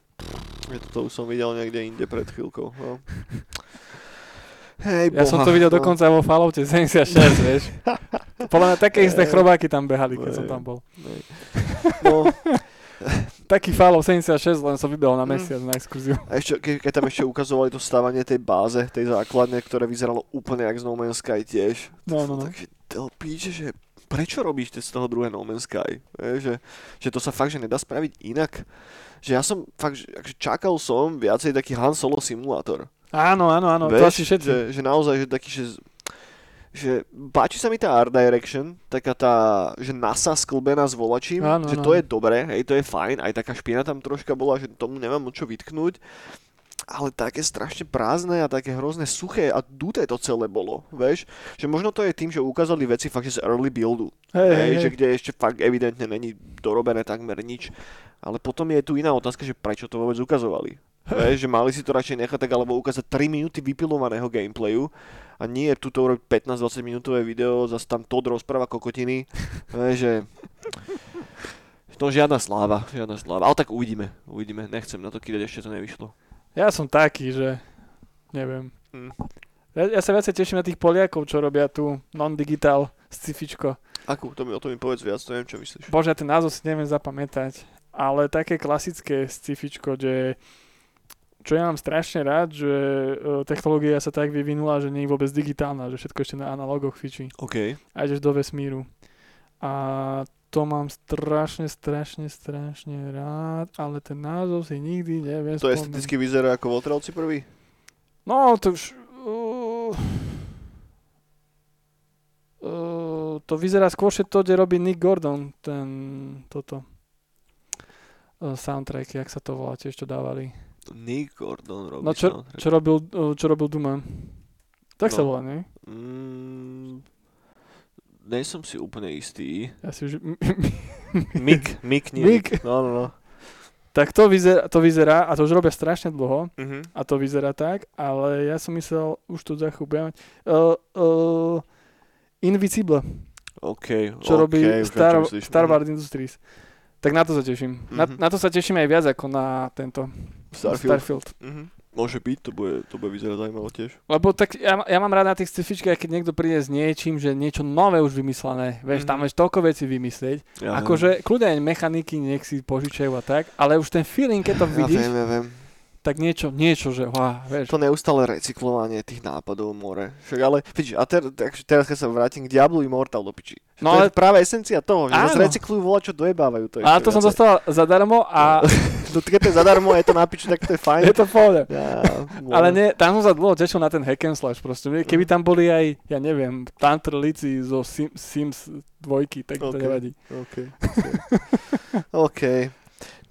Že toto už som videl niekde inde pred chvíľkou. No. <laughs> Hej, ja som to videl dokonca vo Falloute 76, vieš. <laughs> Podľa mňa také isté chrobáky tam behali, keď som tam bol. No, Taký Fallout 76, len som vybehol na Mm. mesiac na exkurziu. A ešte, ke, keď tam ešte ukazovali to stávanie tej báze, tej základne, ktoré vyzeralo úplne jak z No Man's Sky tiež. No, no, no. Takže to píče, že prečo robíš z toho druhé No Man's Sky? Je, že, že to sa fakt, že nedá spraviť inak. Že ja som fakt, že, akože čakal som viacej taký Han Solo simulátor. Áno, áno, áno, to Vieš, asi všetci. Že, že naozaj, že taký, že z- že páči sa mi tá art direction, taká tá, že NASA sklbená s volačím, Áno, že áno, to je dobré, hej, to je fajn, aj taká špina tam troška bola, že tomu nemám moc čo vytknúť, ale také strašne prázdne a také hrozné suché a duté to celé bolo, vieš, že možno to je tým, že ukázali veci fakt, že z early buildu, Hej, hej, hej, že kde ešte fakt evidentne není dorobené takmer nič, ale potom je tu iná otázka, že prečo to vôbec ukazovali. <laughs> Vieš, že mali si to radšej nechať tak, alebo ukázať 3 minúty vypilovaného gameplayu a nie tuto urobiť 15-20 minútové video, zase tam Todd rozpráva kokotiny. <laughs> Že... No žiadna sláva, žiadna sláva. Ale tak uvidíme, uvidíme. Nechcem na to kýdať, ešte to nevyšlo. Ja som taký, že neviem. Hm. Ja, ja sa viacej teším na tých Poliakov, čo robia tu non-digital scifičko. Akú? To mi, o tom mi povedz viac, to neviem, čo myslíš. Bože, ja ten názov si neviem zapamätať. Ale také klasické scifičko, že čo ja mám strašne rád, že e, technológia sa tak vyvinula, že nie je vôbec digitálna, že všetko ešte na analogoch fičí. OK. A ideš do vesmíru. A to mám strašne, strašne, strašne rád, ale ten názov si nikdy neviem To spomenúť. esteticky vyzerá ako Votrelci prvý? No, to už... Uh, uh, to vyzerá skôr to, kde robí Nick Gordon, ten, toto uh, soundtrack, jak sa to volá, tiež to dávali. Nick Gordon robí No čo, soundtrack. čo robil, uh, čo robil Duma? Tak sa No. volá, nie? Mm, nejsem si úplne istý. Ja si už... <laughs> Mick, Mick, nie. Mick. No, no, no. tak to vyzerá, to vyzerá, a to už robia strašne dlho, Mhm. a to vyzerá tak, ale ja som myslel, už to za chvíľu budem mať, uh, uh, Invisible. OK, čo OK, robí Star. Star. Wars Industries. Tak na to sa teším. Na, Mhm. na to sa teším aj viac ako na tento Starfield. Starfield. Mhm. Môže byť, to bude, to bude vyzerať zaujímavo tiež. Lebo tak ja, ja mám rád na tých scifičkách, keď niekto príde s niečím, že niečo nové už vymyslené. Vieš, Mhm. tam vieš toľko vecí vymyslieť. Ja Akože kľudne aj mechaniky nech si požičajú a tak, ale už ten feeling, keď to vidíš, ja viem, ja viem. Tak niečo, niečo, že wow, vieš. To neustále recyklovanie tých nápadov more. Však ale, vidíš, a ter, tak, teraz keď sa vrátim k Diablu Immortal do piči. No to ale- je práve esencia toho, že Áno. recyklujú voľa, čo dojebávajú. To A to som viacej. dostal zadarmo a No, <laughs> keď to je zadarmo je to na piči, tak to je fajn. <laughs> je to pohode. Ja, <laughs> Ale nie, tam som sa dlho tešil na ten hack and slash proste. Keby Mhm. tam boli aj, ja neviem, Tanter Lici zo Sim, Sims dvojky, tak to Ok. nevadí. OK. OK.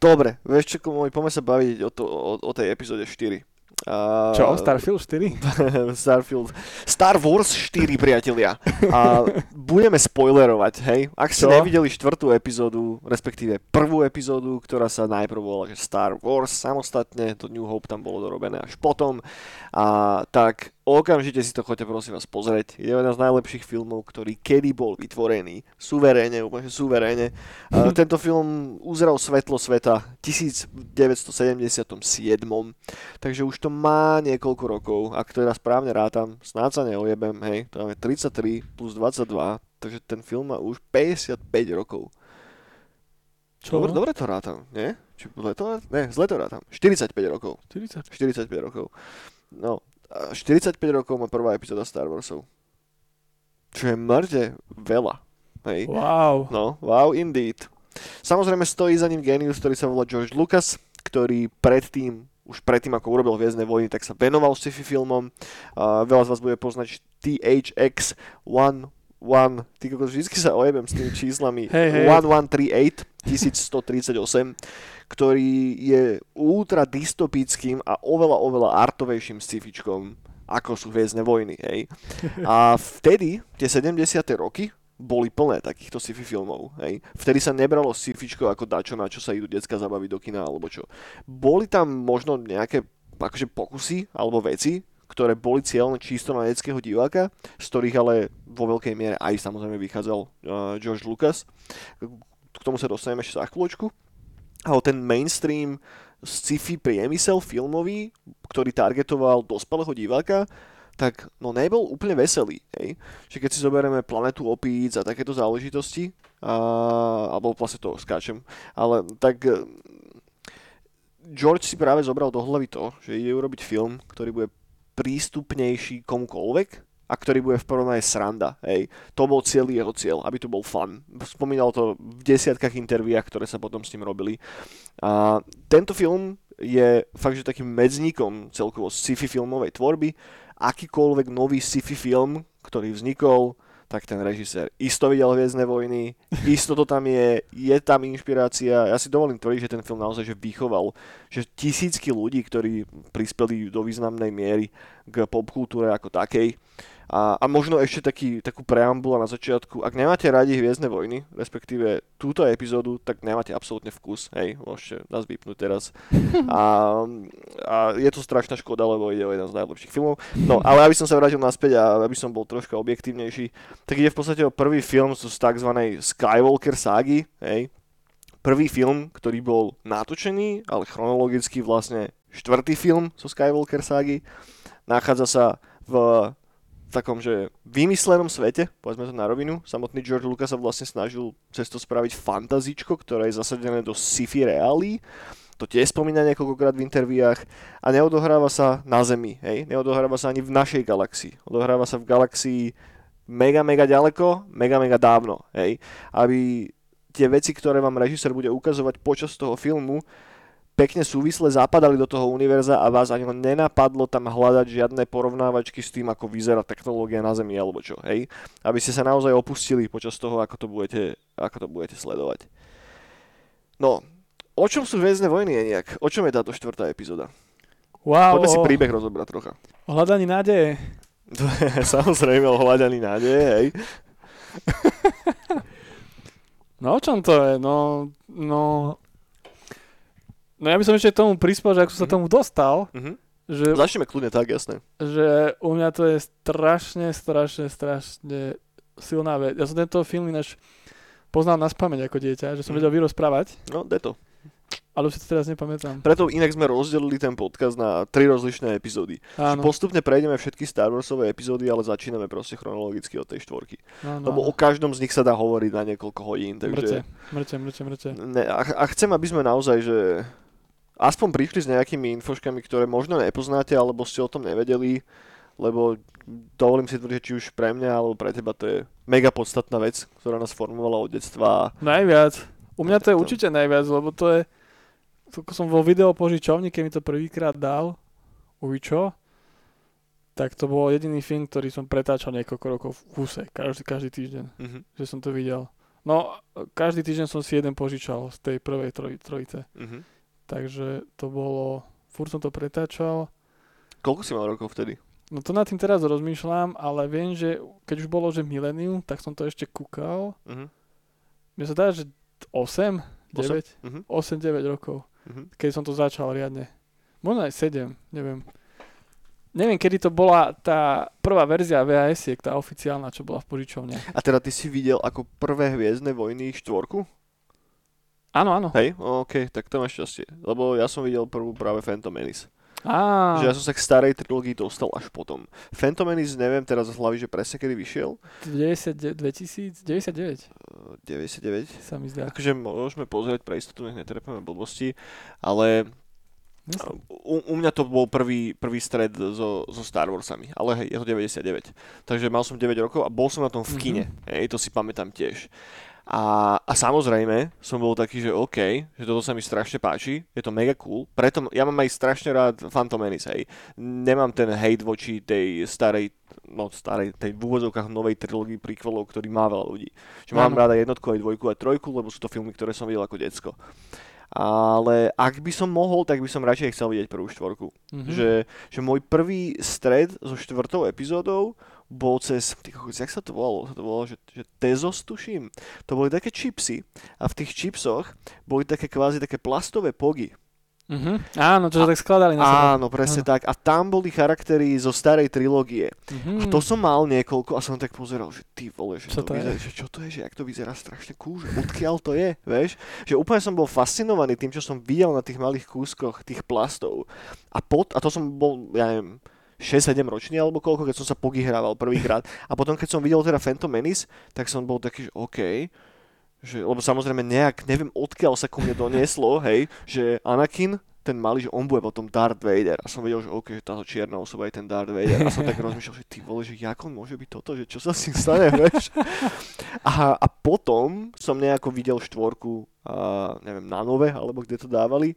Dobre, vieš čo, môj, poďme sa baviť o, to, o, o tej epizóde 4. A... Čo, Starfield 4? <laughs> Starfield. Star Wars 4, priatelia. A budeme spoilerovať, hej? Ak ste nevideli štvrtú epizódu, respektíve prvú epizódu, ktorá sa najprv volala Star Wars samostatne, to New Hope tam bolo dorobené až potom, a tak okamžite si to choďte prosím vás pozrieť. Je jeden z najlepších filmov, ktorý kedy bol vytvorený. Suverénne, úplne že suverénne. A <laughs> tento film uzrel svetlo sveta v 1977. Takže už to má niekoľko rokov. Ak to ja správne rátam, snáď sa neojebem, hej, to máme 33 plus 22, takže ten film má už 55 rokov. Čo? Dobre, dobre to rátam, nie? Či zle to, ne, zle to rátam. 45 rokov. 40. 45 rokov. No, 45 rokov má prvá epizóda Star Warsov. Čo je mŕte veľa. Hej. Wow. No, wow, indeed. Samozrejme stojí za ním genius, ktorý sa volá George Lucas, ktorý predtým, už predtým ako urobil Hviezdne vojny, tak sa venoval sci-fi filmom. A veľa z vás bude poznať THX 1 1, ty kokos, vždycky sa ojebem s tými číslami. Hej, hej. 1138, 1138, ktorý je ultra dystopickým a oveľa, oveľa artovejším scifičkom, ako sú Hviezdne vojny, hej. <laughs> A vtedy, tie 70. roky, boli plné takýchto sci-fi filmov. Hej. Vtedy sa nebralo sci-fičko ako dačo, na čo sa idú decka zabaviť do kina alebo čo. Boli tam možno nejaké akože pokusy alebo veci, ktoré boli cieľné čisto na detského diváka, z ktorých ale vo veľkej miere aj samozrejme vychádzal uh, George Lucas. K tomu sa dostaneme ešte za chvíľočku. Ale ten mainstream sci-fi priemysel filmový, ktorý targetoval dospelého diváka, tak no nebol úplne veselý. Hej? Že keď si zoberieme planetu opíc a takéto záležitosti, a, alebo vlastne to skáčem, ale tak eh, George si práve zobral do hlavy to, že ide urobiť film, ktorý bude prístupnejší komukoľvek a ktorý bude v prvom aj sranda. Hej. To bol celý jeho cieľ, aby to bol fun. Spomínal to v desiatkách interviách, ktoré sa potom s ním robili. A tento film je fakt, že takým medzníkom celkovo sci-fi filmovej tvorby. Akýkoľvek nový sci-fi film, ktorý vznikol, tak ten režisér isto videl Hviezdne vojny, <laughs> isto to tam je, je tam inšpirácia. Ja si dovolím tvrdiť, že ten film naozaj že vychoval že tisícky ľudí, ktorí prispeli do významnej miery k popkultúre ako takej. A, a možno ešte taký, takú preambula na začiatku. Ak nemáte radi Hviezdne vojny, respektíve túto epizódu, tak nemáte absolútne vkus. Hej, môžete nás vypnúť teraz. <laughs> A, a je to strašná škoda, lebo ide o jeden z najlepších filmov. No, ale aby som sa vrátil naspäť a aby som bol troška objektívnejší, tak ide v podstate o prvý film z tzv. Skywalker ságy. Hej. Prvý film, ktorý bol natočený, ale chronologicky vlastne štvrtý film zo Skywalker ságy. Nachádza sa v takom, že vymyslenom svete, povedzme to na rovinu. Samotný George Lucas sa vlastne snažil cez to spraviť fantazičko, ktoré je zasadené do sci-fi reálí. To tiež spomína niekoľkokrát v interviách a neodohráva sa na Zemi, hej? neodohráva sa ani v našej galaxii. Odohráva sa v galaxii mega, mega ďaleko, mega, mega dávno, hej? Aby tie veci, ktoré vám režisér bude ukazovať počas toho filmu, pekne súvisle zapadali do toho univerza a vás ani len nenapadlo tam hľadať žiadne porovnávačky s tým, ako vyzerá technológia na Zemi alebo čo, hej? Aby ste sa naozaj opustili počas toho, ako to budete, ako to budete sledovať. No, o čom sú Hviezdne vojny, nejak? O čom je táto štvrtá epizóda? Wow, Poďme si príbeh rozobrať trocha. o hľadaní nádeje. <laughs> Samozrejme o hľadaní nádeje, hej? <laughs> No o čom to je? No, no... No ja by som ešte k tomu prispel, že ako som sa Mhm. tomu dostal, Mhm. že, Začneme kľudne tak, jasné. že u mňa to je strašne, strašne, strašne silná vec. Ja som tento film ináč poznal na spameň ako dieťa, že som Mhm. vedel vyrozprávať, No, de to. ale už si to teraz nepamätám. Preto inak sme rozdelili ten podcast na tri rozlišné epizódy. Áno, Postupne prejdeme všetky Star Warsové epizódy, ale začíname proste chronologicky od tej štvorky. áno, Lebo o áno. každom z nich sa dá hovoriť na niekoľko hodín, takže... mŕte, mŕte, mŕte. Ne, a, a chcem, aby sme naozaj, že aspoň prišli s nejakými infoškami, ktoré možno nepoznáte, alebo ste o tom nevedeli, lebo dovolím si tvrdiť, či už pre mňa, alebo pre teba to je mega podstatná vec, ktorá nás formovala od detstva. Najviac. U mňa to je určite najviac, lebo to je... Ako som vo video požičovni, keď mi to prvýkrát dal, Uvičo, tak to bol jediný film, ktorý som pretáčal niekoľko rokov v kuse, každý, každý týždeň, Mhm, že som to videl. No, každý týždeň som si jeden požičal z tej prvej troj, trojice. mhm. Takže to bolo... Furt som to pretáčal. Koľko si mal rokov vtedy? No to nad tým teraz rozmýšľam, ale viem, že keď už bolo, že milenium, tak som to ešte kúkal. Mhm, Mne sa dá, že 8, 9, mhm, 8-9 rokov. mhm. keď som to začal riadne. Možno aj 7, neviem. Neviem, kedy to bola tá prvá verzia VHS, tá oficiálna, čo bola v požičovne. A teda ty si videl ako prvé Hviezdne vojny štvorku? Áno, áno. Hej, OK, tak to máš šťastie. Lebo ja som videl prvú práve Phantom Menace. Á, Že ja som sa k starej trilógii dostal až potom. Phantom Menace neviem teraz z hlavy, že presne kedy vyšiel. 90, 2000, 99 Uh, 99. sa mi zdá. Akože môžeme pozrieť pre istotu, nech netrepeme blbosti, ale Myslím. u, u mňa to bol prvý, prvý stred so, so Star Warsami, ale hej, je to 99. Takže mal som 9 rokov a bol som na tom v kine, hej, to si pamätám tiež. A, a samozrejme som bol taký, že OK, že toto sa mi strašne páči, je to mega cool, preto ja mám aj strašne rád Phantom Menace, hej. Nemám ten hate voči tej starej, no starej, tej v úvodzovkách novej trilógii prequelov, ktorý má veľa ľudí. Že mám Áno. rád aj jednotku, aj dvojku, aj trojku, lebo sú to filmy, ktoré som videl ako decko. Ale ak by som mohol, tak by som radšej chcel vidieť prvú štvorku. Mhm. Že, že môj prvý stred so štvrtou epizódou bol cez, jak sa to volalo? To volalo, že, že Tezos tuším. To boli také čipsy a v tých čipsoch boli také kvázi také plastové pogy. Mhm. Áno, čo sa tak skladali na seba. Áno, presne tak. A tam boli charaktery zo starej trilógie. A Mhm. to som mal niekoľko a som tak pozeral, že ty vole, že, Čo to to je? vyzerá, že čo to je, že jak to vyzerá strašne cool, že odkiaľ to je, vieš? Že úplne som bol fascinovaný tým, čo som videl na tých malých kúskoch tých plastov. A, pot, a to som bol, ja neviem, 6-7 ročný alebo koľko, keď som sa pogy hrával prvýkrát. A potom, keď som videl teda Phantom Menace, tak som bol taký, že OK, že, lebo samozrejme nejak, neviem odkiaľ sa ku mne donieslo, <laughs> hej, že Anakin, ten malý, že on bude potom Darth Vader. A som vedel, že OK, že táto čierna osoba je ten Darth Vader. A som tak rozmýšľal, že ty vole, že jak on môže byť toto, že čo sa s tým stane, <laughs> vieš? A, a potom som nejako videl štvorku, a, neviem, na nove, alebo kde to dávali.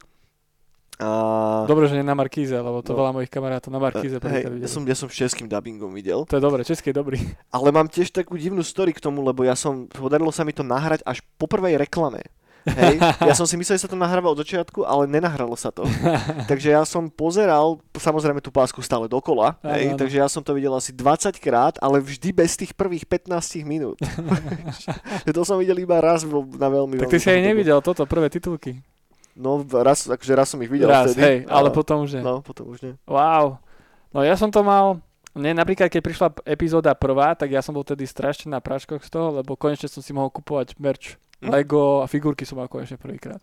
A... Dobre, že nie na Markíze, lebo to No. veľa mojich kamarátov na Markíze hej, ja, som, ja som s českým dubbingom videl. To je dobre, český je dobrý. <laughs> Ale mám tiež takú divnú story k tomu, lebo ja som, podarilo sa mi to nahrať až po prvej reklame. Hej, <laughs> ja som si myslel, že sa to nahráva od začiatku, ale nenahralo sa to. <laughs> Takže ja som pozeral, samozrejme tú pásku stále dokola, Áno, hej, áno. takže ja som to videl asi 20 krát, ale vždy bez tých prvých 15 minút. to som videl iba raz vo- na veľmi tak ty si aj nevidel toto, prvé titulky. No, raz, akože raz som ich videl Raz, vtedy. hej, ale a- potom už nie. No, potom už nie. Wow. No ja som to mal, ne, napríklad keď prišla epizóda prvá, tak ja som bol tedy strašne na práškoch z toho, lebo konečne som si mohol kupovať merch, Hm. Lego a figurky som mal konečne prvýkrát.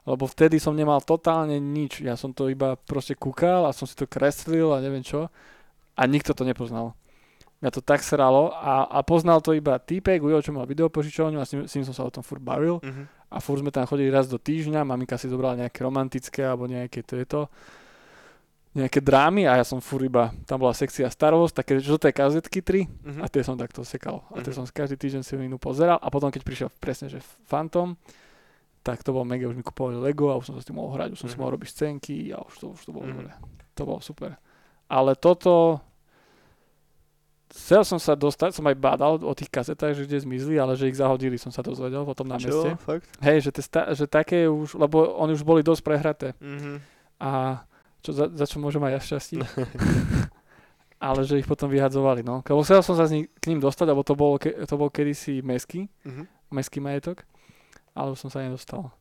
Lebo vtedy som nemal totálne nič, ja som to iba proste kúkal a som si to kreslil a neviem čo a nikto to nepoznal. Mňa to tak sralo a, a poznal to iba týpek, Ujo, čo mal videopožičovňu a s ním, s ním som sa o tom furt bavil Mhm. A furt sme tam chodili raz do týždňa, maminka si zobrala nejaké romantické alebo nejaké to je to, nejaké drámy a ja som furt iba, tam bola sekcia Star Wars, také žlté kazetky 3 Mhm. a tie som takto sekal. A tie Mhm. som každý týždeň si inú pozeral a potom keď prišiel presne, že Phantom, tak to bol mega, už mi kupovali Lego a už som sa s tým mohol hrať, už som si Mhm. mohol robiť scénky a už to, už to bolo Mhm. dobre. To bolo super. Ale toto, chcel som sa dostať, som aj bádal o tých kazetách, že kde zmizli, ale že ich zahodili, som sa dozvedel potom na meste. Fakt? Hej, že, sta- že také už, lebo oni už boli dosť prehraté. Mhm. A čo, za, za čo môžem aj ja šťastí. <laughs> ale že ich potom vyhadzovali, no. Lebo chcel som sa z nich, k ním dostať, lebo to bol, ke, to bol kedysi meský, Mhm. meský majetok, ale už som sa nedostal.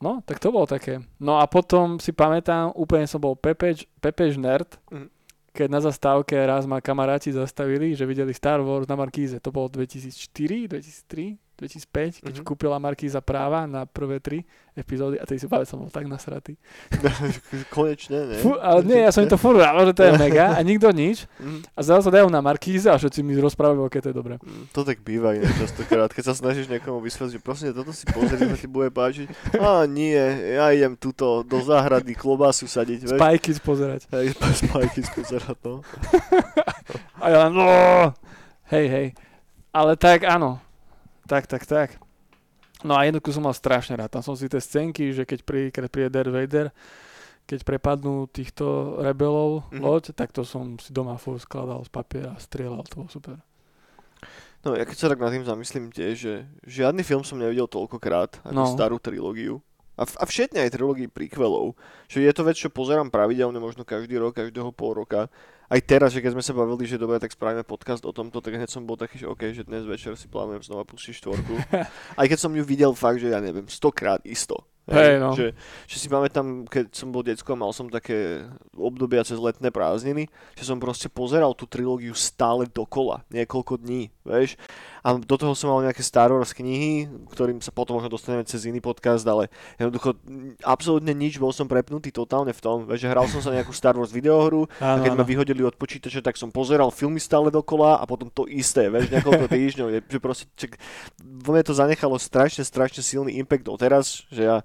No, tak to bolo také. No a potom si pamätám, úplne som bol pepeč, pepež nerd, Mhm. Keď na zastávke raz ma kamaráti zastavili, že videli Star Wars na Markíze. To bolo 2004, 2003, 2005, keď Mhm. kúpila Markíza práva na prvé tri epizódy a tej si pamätám, som bol tak nasratý. <laughs> Konečne, ne? Fú, ale nie, ja som im to furt že to je mega a nikto nič. Mhm. A zrazu sa dajú na Markíze a všetci mi rozprávajú, aké to je dobré. Mm, To tak býva inak častokrát, keď sa snažíš niekomu vysvetliť, že prosím, toto si pozri, to ti bude páčiť. Á, nie, ja idem tuto do záhrady klobásu sadiť, vieš. Spajky pozerať. Hej, <laughs> spajky spozerať, no. <laughs> A ja len, no, hej, hej. Ale tak áno, tak, tak, tak. No a jednotku som mal strašne rád. Tam som si tie scénky, že keď príde, príde Darth Vader, keď prepadnú týchto rebelov Mhm. loď, tak to som si doma furt skladal z papiera a strieľal, to bolo super. No ja keď sa tak nad tým zamyslím tiež, že žiadny film som nevidel toľkokrát ako No. starú trilógiu. A, v- a všetne aj trilógii prequelov. Že je to vec, čo pozerám pravidelne, možno každý rok, každého pol roka. Aj teraz, že keď sme sa bavili, že dobre, tak spravíme podcast o tomto, tak hneď som bol taký, že OK, že dnes večer si plánujem znova pustiť štvorku. <laughs> aj keď som ju videl fakt, že ja neviem, stokrát isto. Hej, no. že, že si pamätám, keď som bol decko mal som také obdobia cez letné prázdniny, že som proste pozeral tú trilógiu stále dokola, niekoľko dní, vieš. A do toho som mal nejaké Star Wars knihy, ktorým sa potom možno dostaneme cez iný podcast, ale jednoducho absolútne nič, bol som prepnutý totálne v tom, že hral som sa nejakú Star Wars videohru a keď ma vyhodili od počítača, tak som pozeral filmy stále dokola a potom to isté, vieš, niekoľko týždňov, je, že proste, čak, vo mne to zanechalo strašne, strašne silný impact doteraz, že ja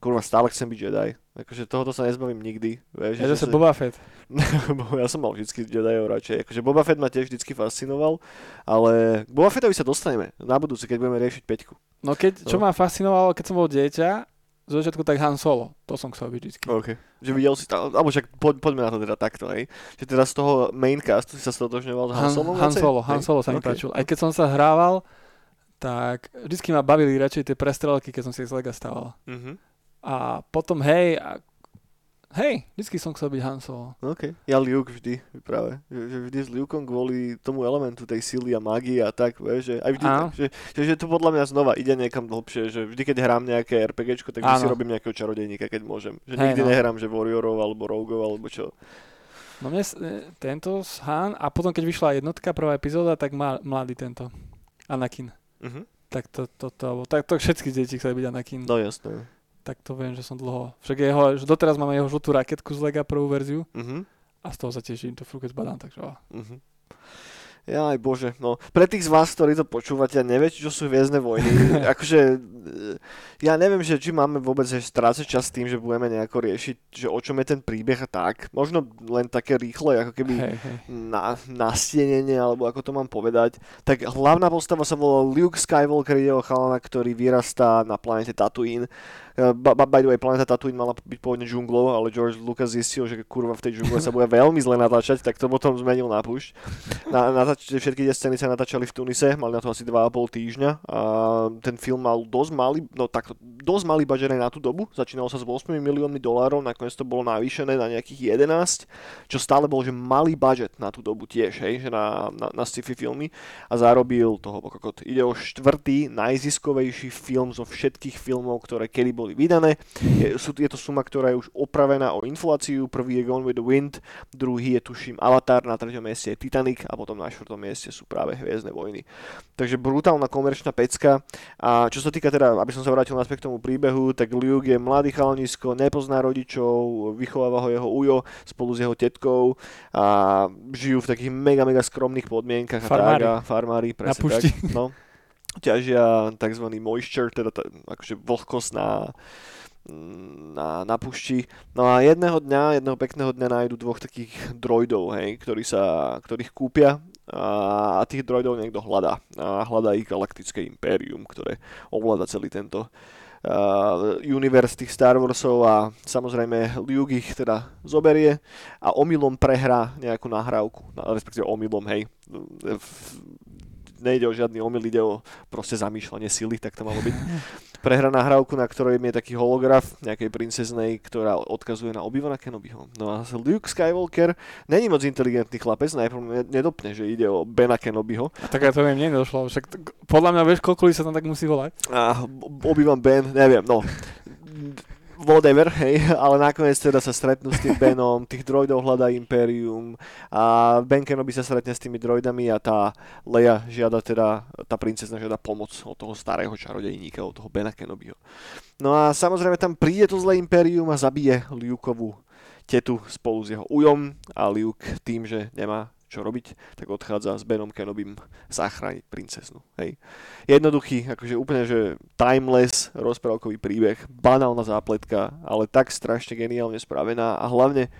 kurva stále chcem byť Jedi. Akože tohoto sa nezbavím nikdy. Vieš, Ja zase sa- Boba Fett. <laughs> Ja som mal vždycky Jediov radšej. Akože Boba Fett ma tiež vždycky fascinoval, ale k Boba Fettovi sa dostaneme na budúce, keď budeme riešiť peťku. No keď, čo No. ma fascinovalo, keď som bol dieťa, zo začiatku tak Han Solo. To som chcel byť vždycky. OK. Že videl si tam, alebo však poď, poďme na to teda takto, hej. Že teda z toho maincastu si sa stotožňoval s Han, Han, Solom? Han? Solo, Han? Solo sa mi OK. páčil. Aj keď som sa hrával, tak vždycky ma bavili radšej tie prestrelky, keď som si z Lega stával. Mhm. A potom hej, a hej, vždycky som chcel byť Han Solo. OK. Ja Luke vždy, práve. Že, že vždy s Lukeom kvôli tomu elementu tej síly a mágie a tak, vieš, že aj vždy, Áno. že, že, že, to podľa mňa znova ide niekam dlhšie, že vždy, keď hrám nejaké RPGčko, tak vždy si robím nejakého čarodejníka, keď môžem. Že Hej, nikdy no. nehrám, že Warriorov alebo Rogueov alebo čo. No mne e, tento s Han a potom keď vyšla jednotka, prvá epizóda, tak má mladý tento. Anakin. Mhm. Tak to, to, to, tak to všetky deti chceli byť Anakin. No jasné. Tak to viem, že som dlho. Však jeho, že doteraz máme jeho žltú raketku z Lega prvú verziu Mhm. a z toho sa teším, to furt zbadám, takže. Mhm. Ja aj bože, no. Pre tých z vás, ktorí to počúvate a neviete, čo sú Hviezdne vojny, <laughs> akože e, ja neviem, že či máme vôbec že strácať čas tým, že budeme nejako riešiť, že o čom je ten príbeh a tak. Možno len také rýchle, ako keby hej. na, nastienenie, alebo ako to mám povedať. Tak hlavná postava sa volá Luke Skywalker, ide o chalana, ktorý vyrastá na planete Tatooine, by, by the way, planeta Tatooine mala byť pôvodne džunglou, ale George Lucas zistil, že kurva v tej džungle sa bude veľmi zle natáčať, tak to potom zmenil na púšť. Na, natáč, všetky tie scény sa natáčali v Tunise, mali na to asi 2,5 týždňa a ten film mal dosť malý, no tak dosť malý budget na tú dobu, začínalo sa s 8 miliónmi dolárov, nakoniec to bolo navýšené na nejakých 11, čo stále bol, že malý budget na tú dobu tiež, hej, že na, na, na sci-fi filmy a zarobil toho. Ide o štvrtý najziskovejší film zo všetkých filmov, ktoré kedy boli vydané. Je, sú, je to suma, ktorá je už opravená o infláciu. Prvý je Gone with the Wind, druhý je tuším Avatar, na treťom mieste je Titanic a potom na štvrtom mieste sú práve Hviezdne vojny. Takže brutálna komerčná pecka. A čo sa týka teda, aby som sa vrátil naspäť k tomu príbehu, tak Luke je mladý chalanisko, nepozná rodičov, vychováva ho jeho ujo spolu s jeho tetkou a žijú v takých mega, mega skromných podmienkach. Farmári. A tak, a farmári, presne Na tak. No <laughs> ťažia tzv. moisture, teda tá, akože vlhkosť na, na, na pušti. No a jedného dňa, jedného pekného dňa nájdu dvoch takých droidov, hej, ktorí sa, ktorých kúpia a, a tých droidov niekto hľadá. A hľadá ich galaktické impérium, ktoré ovláda celý tento uh, univerz tých Star Warsov a samozrejme Luke ich teda zoberie a omylom prehrá nejakú nahrávku, no, respektíve omylom, hej, v- nejde o žiadny omyl, ide o proste zamýšľanie sily, tak to malo byť. Prehra nahrávku, na ktorej je taký holograf nejakej princeznej, ktorá odkazuje na Obi-Wana Kenobiho. No a Luke Skywalker není moc inteligentný chlapec, najprv ne- nedopne, že ide o Bena Kenobiho. A tak ja to viem, nedošlo. Však t- podľa mňa vieš, koľko sa tam tak musí volať. A Obi-Wan Ben, neviem, no whatever, hej, <laughs> ale nakoniec teda sa stretnú s tým <laughs> Benom, tých droidov hľadá Imperium a Ben Kenobi sa stretne s tými droidami a tá Leia žiada teda, tá princezna žiada pomoc od toho starého čarodejníka, od toho Bena Kenobiho. No a samozrejme tam príde to zlé Imperium a zabije Lukeovú tetu spolu s jeho ujom a Luke tým, že nemá čo robiť, tak odchádza s Benom Kenobim zachrániť princeznu. Hej. Jednoduchý, akože úplne, že timeless rozprávkový príbeh, banálna zápletka, ale tak strašne geniálne spravená a hlavne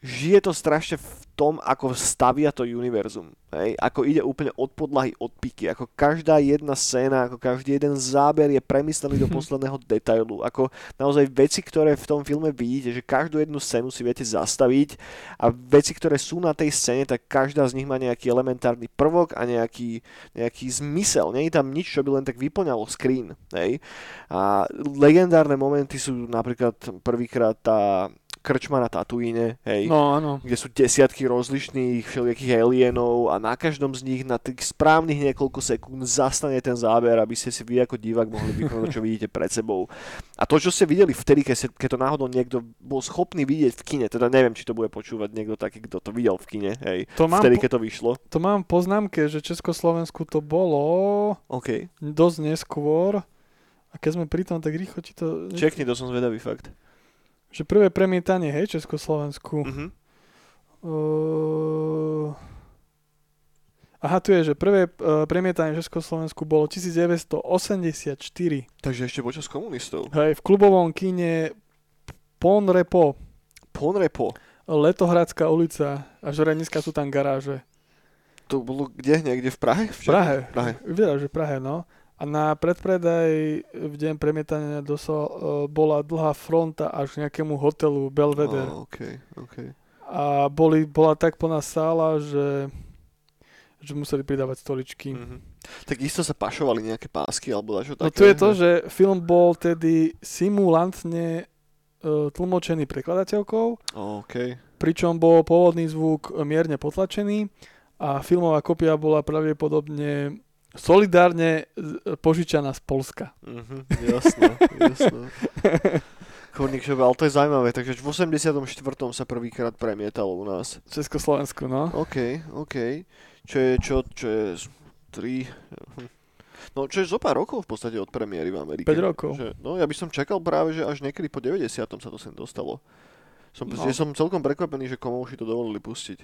žije to strašne v tom, ako stavia to univerzum. Hej? Ako ide úplne od podlahy, od piky. Ako každá jedna scéna, ako každý jeden záber je premyslený do posledného detailu. Ako naozaj veci, ktoré v tom filme vidíte, že každú jednu scénu si viete zastaviť a veci, ktoré sú na tej scéne, tak každá z nich má nejaký elementárny prvok a nejaký, nejaký zmysel. Nie je tam nič, čo by len tak vyplňalo screen. Hej? A legendárne momenty sú napríklad prvýkrát tá krčma na Tatooine, hej, No áno. kde sú desiatky rozlišných všelijakých alienov a na každom z nich na tých správnych niekoľko sekúnd zastane ten záber, aby ste si vy ako divák mohli vykonať, čo vidíte pred sebou. A to, čo ste videli vtedy, keď, keď to náhodou niekto bol schopný vidieť v kine, teda neviem, či to bude počúvať niekto taký, kto to videl v kine, hej, To mám, vtedy, keď to vyšlo. to mám poznámke, že Československu to bolo OK. dosť neskôr. A keď sme pri tom, tak rýchlo ti to... Čekni, to som zvedavý fakt. Že prvé premietanie, hej, Československu. Mhm. Uh... Aha, tu je, že prvé uh, premietanie v Československu bolo 1984. Takže ešte počas komunistov. Hej, v klubovom kine Pon Repo, Ponrepo. Letohradská ulica a že dneska sú tam garáže. To bolo kde? Niekde v Prahe? V Prahe. V Prahe. Vyzerá, že v Prahe, no. A na predpredaj v deň premietania dosol, uh, bola dlhá fronta až k nejakému hotelu Belvedere. Oh, OK, OK. A boli, bola tak plná sála, že, že museli pridávať stoličky. Mhm. Tak isto sa pašovali nejaké pásky alebo dačo No také. tu je to, že film bol tedy simulantne uh, tlmočený prekladateľkou, OK. pričom bol pôvodný zvuk mierne potlačený a filmová kopia bola pravdepodobne solidárne z- požičaná z Polska. Mhm, jasné, jasné. <laughs> Šobe, ale to je zaujímavé, takže v 84. sa prvýkrát premietalo u nás. V Československu, no. OK, OK. Čo je, čo, čo je, z- tri, hm. no čo je zo pár rokov v podstate od premiéry v Amerike. 5 rokov. Že, no ja by som čakal práve, že až niekedy po 90. sa to sem dostalo. Som, No. som celkom prekvapený, že komouši to dovolili pustiť.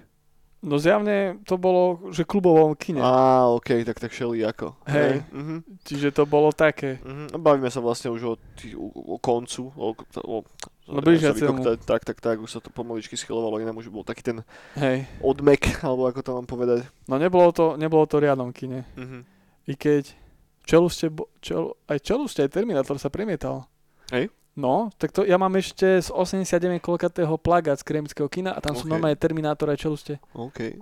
No zjavne to bolo, že klubovom kine. Á, OK, tak tak šeli ako. Hej. Mhm. Čiže to bolo také. Mhm. a Bavíme sa vlastne už o, tý, o, o koncu. O, o, No, blížiacemu. tak, tak, tak, už sa to pomaličky schylovalo, inak už bol taký ten Hej. odmek, alebo ako to mám povedať. No nebolo to, nebolo to v riadnom kine. Mhm. I keď Čeluste, bo, čel, aj Čeluste, aj Terminator sa premietal. Hej? No, tak to ja mám ešte z 89 koľkatého plagát z kremického kina a tam sú OK. normálne Terminátor aj Čeluste. OK.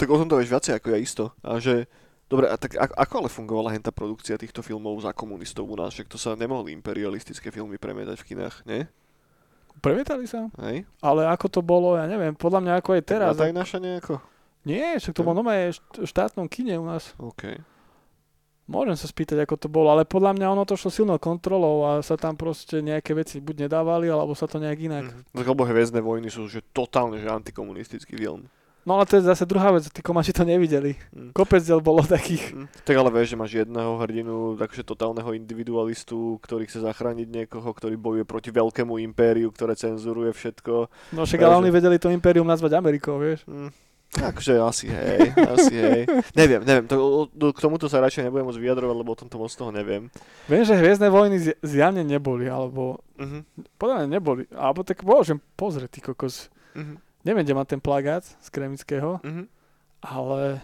Tak o tom to vieš viacej ako ja isto. A že, dobre, a tak ako, ale fungovala henta produkcia týchto filmov za komunistov u nás? Však to sa nemohli imperialistické filmy premietať v kinách, nie? Premietali sa? Hej? Ale ako to bolo, ja neviem, podľa mňa ako je teraz. Tak naša nejako? Nie, však to bolo normálne v štátnom kine u nás. OK. Môžem sa spýtať, ako to bolo, ale podľa mňa ono to šlo silnou kontrolou a sa tam proste nejaké veci buď nedávali, alebo sa to nejak inak. Mhm. Tak lebo Hviezdne vojny sú že totálne že antikomunistický film. No ale to je zase druhá vec, tí komači to nevideli. Mm. Kopec diel bolo takých. Mm. Tak ale vieš, že máš jedného hrdinu, takže totálneho individualistu, ktorý chce zachrániť niekoho, ktorý bojuje proti veľkému impériu, ktoré cenzuruje všetko. No však ale oni vedeli to impérium nazvať Amerikou, vieš. Mm. Akože asi hej, asi hej. Neviem, neviem, to, k tomuto sa radšej nebudem môcť vyjadrovať, lebo o tomto moc toho neviem. Viem, že Hviezdne vojny zj- zjavne neboli, alebo Mhm. podľa mňa neboli. Alebo tak môžem pozrieť, ty kokos. Mhm. Neviem, kde mám ten plagát z Kremického, Mhm. ale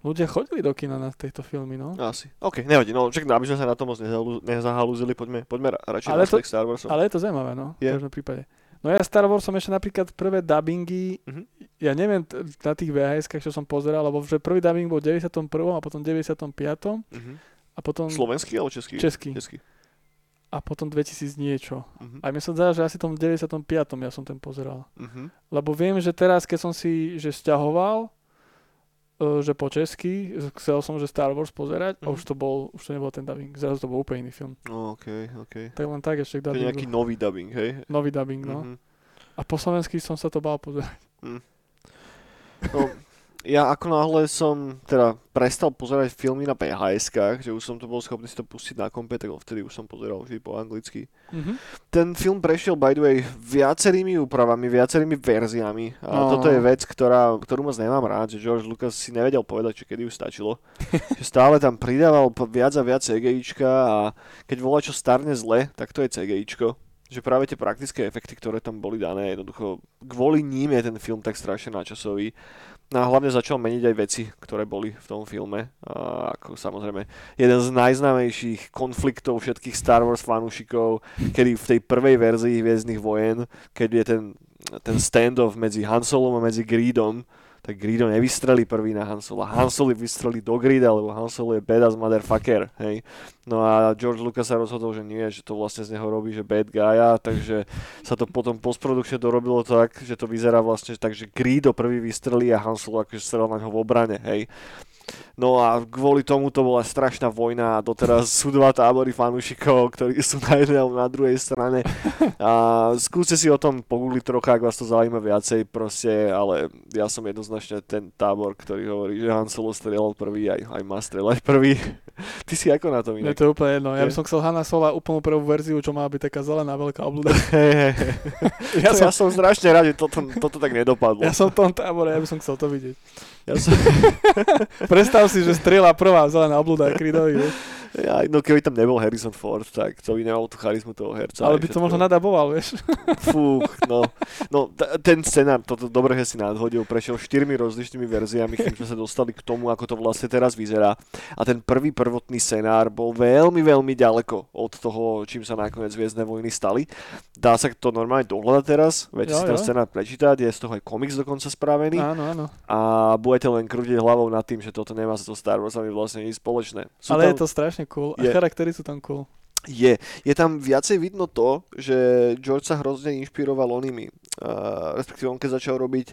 ľudia chodili do kina na tejto filmy, no. Asi. OK, nevadí, no čak, aby sme sa na to moc nezahalú- nezahalúzili, poďme, poďme ra- radšej Ale na to- Star Warsom. Ale je to zaujímavé, no. Je. V každom prípade. No ja Star Wars som ešte napríklad prvé dubbingy, Mhm. ja neviem t- na tých vhs čo som pozeral, lebo že prvý dubbing bol v 91. a potom 95. Mhm. a potom Slovenský alebo český? český Český. a potom 2000 niečo. Mhm. A mne sa zdá, že asi tom 95. ja som ten pozeral. Mhm. Lebo viem, že teraz, keď som si že sťahoval, že po česky, chcel som, že Star Wars pozerať a Mhm. už to bol, už to nebol ten dubbing, zrazu to bol úplne iný film. No, OK, OK. Tak len tak ešte k To je dubbingu. nejaký nový dubbing, hej? Nový dubbing, no. Mhm. A po slovensky som sa to bál pozerať. <laughs> No, ja ako náhle som teda prestal pozerať filmy na phs že už som to bol schopný si to pustiť na kompe, tak vtedy už som pozeral vždy po anglicky. Mhm. Ten film prešiel by the way viacerými úpravami, viacerými verziami a No. toto je vec, ktorá, ktorú moc nemám rád, že George Lucas si nevedel povedať, že kedy už stačilo. <laughs> že stále tam pridával viac a viac CGIčka a keď volá čo starne zle, tak to je CGIčko. Že práve tie praktické efekty, ktoré tam boli dané, jednoducho kvôli ním je ten film tak strašne načasový. No a hlavne začal meniť aj veci, ktoré boli v tom filme. A ako samozrejme jeden z najznámejších konfliktov všetkých Star Wars fanúšikov, kedy v tej prvej verzii Hviezdnych vojen, keď je ten, ten standoff medzi Han Solom a medzi Greedom, tak Greedo nevystrelí prvý na Han Sola. Han Solo vystrelí do Greeda, lebo Han Solo je badass motherfucker, hej. No a George Lucas sa rozhodol, že nie, že to vlastne z neho robí, že bad guy, takže sa to potom postprodukčne dorobilo tak, že to vyzerá vlastne tak, že Greedo prvý vystrelí a Han Solo akože strel na ňo v obrane, hej. No a kvôli tomu to bola strašná vojna a doteraz sú dva tábory fanúšikov, ktorí sú na jednej alebo na druhej strane. A skúste si o tom pogoogliť trocha, ak vás to zaujíma viacej proste, ale ja som jednoznačne ten tábor, ktorý hovorí, že Han Solo strieľal prvý, aj, aj má strieľať prvý. <laughs> Ty si ako na tom inak? to je úplne jedno. Ja by som chcel Hanna Sola úplnú prvú verziu, čo má byť taká zelená veľká. <laughs> Hej, hej, hej. <laughs> Ja ja, som, som strašne rád, že toto, toto tak nedopadlo. ja som v tom tábore, ja by som chcel to vidieť. Ja som, Predstav si, že strieľa prvá zelená obluda je Creedovi. Ja, no keby tam nebol Harrison Ford, tak to by nemal tú charizmu toho herca. Ale by to možno nadaboval, vieš. Fú, no. No, t- ten scenár, toto dobre, si nadhodil, prešiel štyrmi rozličnými verziami, kým sme sa dostali k tomu, ako to vlastne teraz vyzerá. A ten prvý prvotný scenár bol veľmi, veľmi ďaleko od toho, čím sa nakoniec Hviezdne vojny stali. Dá sa to normálne dohľadať teraz, Jo, si ten scenár prečítať, je z toho aj komiks dokonca spravený Áno, áno. a budete len krútiť hlavou nad tým, že toto nemá so Star Warsami vlastne nič spoločné. Sú Ale tam- je to strašne cool. A Je. charaktery sú tam cool. je. Je tam viacej vidno to, že George sa hrozne inšpiroval onými. Uh, respektíve on keď začal robiť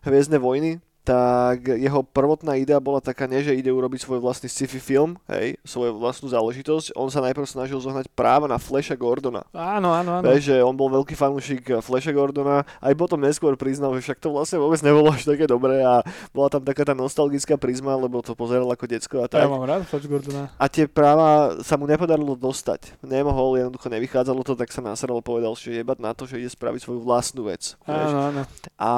Hviezdne vojny, tak jeho prvotná idea bola taká, nie že ide urobiť svoj vlastný sci-fi film, hej, svoju vlastnú záležitosť. On sa najprv snažil zohnať práva na Flasha Gordona. Áno, áno, áno. Vieš, že on bol veľký fanúšik Flasha Gordona, aj potom neskôr priznal, že však to vlastne vôbec nebolo až také dobré a bola tam taká tá nostalgická prizma, lebo to pozeral ako decko a Ja tak. mám rád Flash Gordona. A tie práva sa mu nepodarilo dostať. Nemohol, jednoducho nevychádzalo to, tak sa nasral, povedal, že jebať na to, že ide spraviť svoju vlastnú vec. Áno, áno. A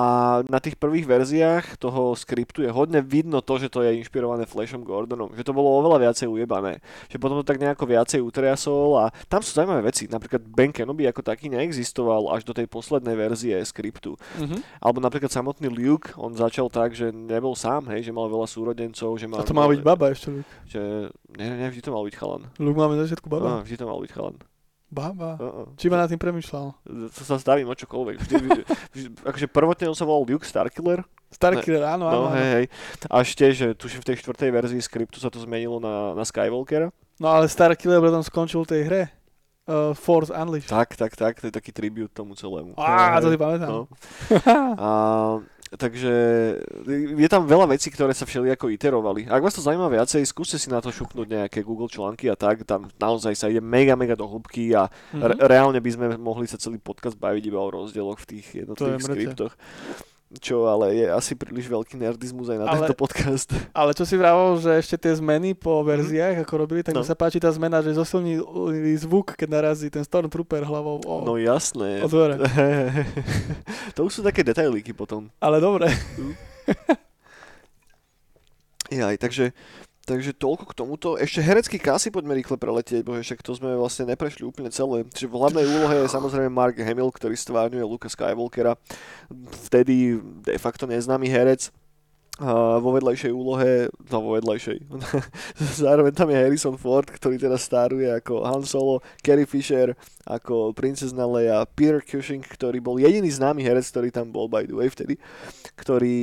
na tých prvých verziách toho toho skriptu je hodne vidno to, že to je inšpirované Flashom Gordonom, že to bolo oveľa viacej ujebané, že potom to tak nejako viacej utriasol a tam sú zaujímavé veci, napríklad Ben Kenobi ako taký neexistoval až do tej poslednej verzie skriptu. Mhm. Alebo napríklad samotný Luke, on začal tak, že nebol sám, hej, že mal veľa súrodencov, že mal... A to má byť baba ešte, Luke. Že, ne, ne, vždy to mal byť chalan. Luke máme na začiatku baba. No, vždy to mal byť chalan. Baba. Uh-uh. Či ma nad tým premyšľal? To sa stavím o čokoľvek. Vždy, vždy, akože prvotne on sa volal Luke Starkiller, Starkiller, áno, áno, no hej, hej. Až tiež, že tuším v tej štvrtej verzii skriptu sa to zmenilo na, na Skywalkera. No ale Starkiller potom skončil tej hre. Uh, Force Unleashed. Tak, tak, tak, to je taký tribut tomu celému. Á, to si pamätám. no. <laughs> A, takže je tam veľa vecí, ktoré sa všelijako iterovali. Ak vás to zaujíma viacej, skúste si na to šupnúť nejaké Google články a tak. Tam naozaj sa ide mega, mega do hĺbky a Mhm. re- reálne by sme mohli sa celý podcast baviť iba o rozdieloch v tých jednotlivých skriptoch. Čo ale je asi príliš veľký nerdizmus aj na Ale- tento podcast. <laughs> Ale čo si vravol, že ešte tie zmeny po verziách, ako robili, tak mi Mhm. No. sa páči tá zmena, že zosilnili zvuk, keď narazí ten Stormtrooper hlavou o, No jasné. o <laughs> to už sú také detailíky potom. Ale dobre. Jaj, takže, takže toľko k tomuto. Ešte herecký kasy poďme rýchle preletieť, bože však to sme vlastne neprešli úplne celé. Čiže v hlavnej úlohe je samozrejme Mark Hamill, ktorý stvárňuje Luka Skywalkera. Vtedy de facto neznámy herec. Vo vedľajšej úlohe, no vo vedľajšej, <laughs> zároveň tam je Harrison Ford, ktorý teda stáruje ako Han Solo, Carrie Fisher ako princezna Leia, Peter Cushing, ktorý bol jediný známy herec, ktorý tam bol by the way vtedy, ktorý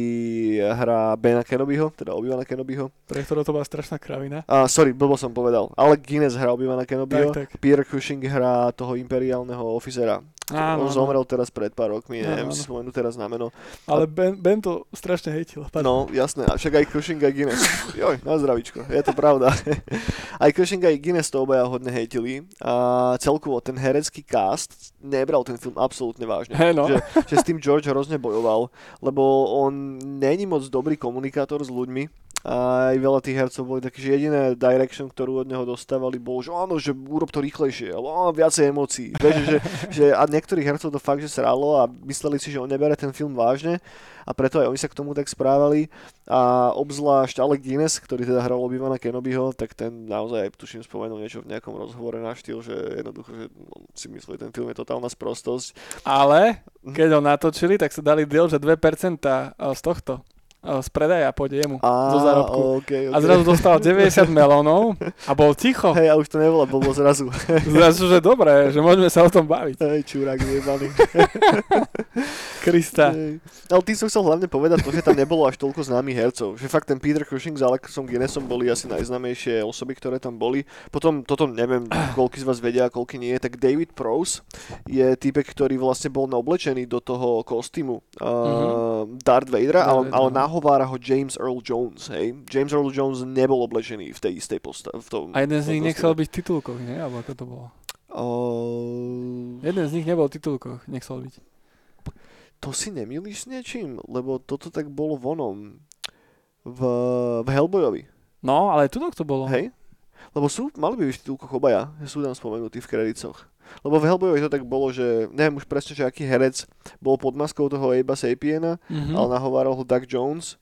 hrá Bena Kenobiho, teda Obi-Wana Kenobiho. Pre ktorého to bola strašná kravina. A sorry, blbo som povedal, ale Guinness hrá Obi-Wana Kenobiho, Tak, tak. Peter Cushing hrá toho imperiálneho officera. Áno, On zomrel teraz pred pár rokmi, Áno, neviem áno. si spomenúť teraz na meno. Ale ben, ben to strašne hejtil. Pardon. No, jasné, a však aj Cushing aj Guinness. Joj, na zdravíčko, je to pravda. <laughs> aj Cushing aj Guinness to obaja hodne hejtili. A celkovo ten herecký cast nebral ten film absolútne vážne. Hej, no. Že, že s tým George hrozne bojoval, lebo on není moc dobrý komunikátor s ľuďmi. A aj veľa tých hercov boli takí, že jediné direction, ktorú od neho dostávali, bolo, že áno, že urob to rýchlejšie, alebo áno, viacej emócií. Vieš, že, že, a niektorých hercov to fakt, že sralo a mysleli si, že on nebere ten film vážne a preto aj oni sa k tomu tak správali. A obzvlášť Alec Guinness, ktorý teda hral Obi-Wana Kenobiho, tak ten naozaj, tuším, spomenul niečo v nejakom rozhovore na štýl, že jednoducho, že on si myslí, ten film je totálna sprostosť. Ale keď ho natočili, tak sa dali deal, že 2% z tohto z predaja pôjde jemu A, zo zárobku. Okay, okay. A zrazu dostal 90 melónov a bol ticho. Hej, a už to nebola blbo zrazu. Zrazu, že dobré, že môžeme sa o tom baviť. Hej, čurák vyjebaný. <laughs> Krista. Hej. Ale tým som chcel hlavne povedať to, že tam nebolo až toľko známych hercov. Že fakt ten Peter Cushing s Alexom Guinnessom boli asi najznámejšie osoby, ktoré tam boli. Potom, toto neviem, <clears throat> koľky z vás vedia a koľky nie, tak David Prose je typek, ktorý vlastne bol oblečený do toho kostýmu uh, Mhm. Darth Vadera, ale, Vader, ale no. nahovára ho James Earl Jones, hej. James Earl Jones nebol oblečený v tej istej posta- v tom, A jeden z nich nechcel byť titulkový, nie? Alebo ako to bolo? Uh, Jeden z nich nebol v titulkoch, nechcel byť. To si nemýliš s niečím? Lebo toto tak bolo vonom. V, v Hellboyovi. No, ale tu to bolo. Hej? Lebo sú, mali by byť v titulkoch obaja, že sú tam spomenutí v kredicoch. Lebo v Hellboyovi to tak bolo, že neviem už presne, že aký herec bol pod maskou toho Abe'a Sapiena, Mhm. ale nahováral ho Doug Jones.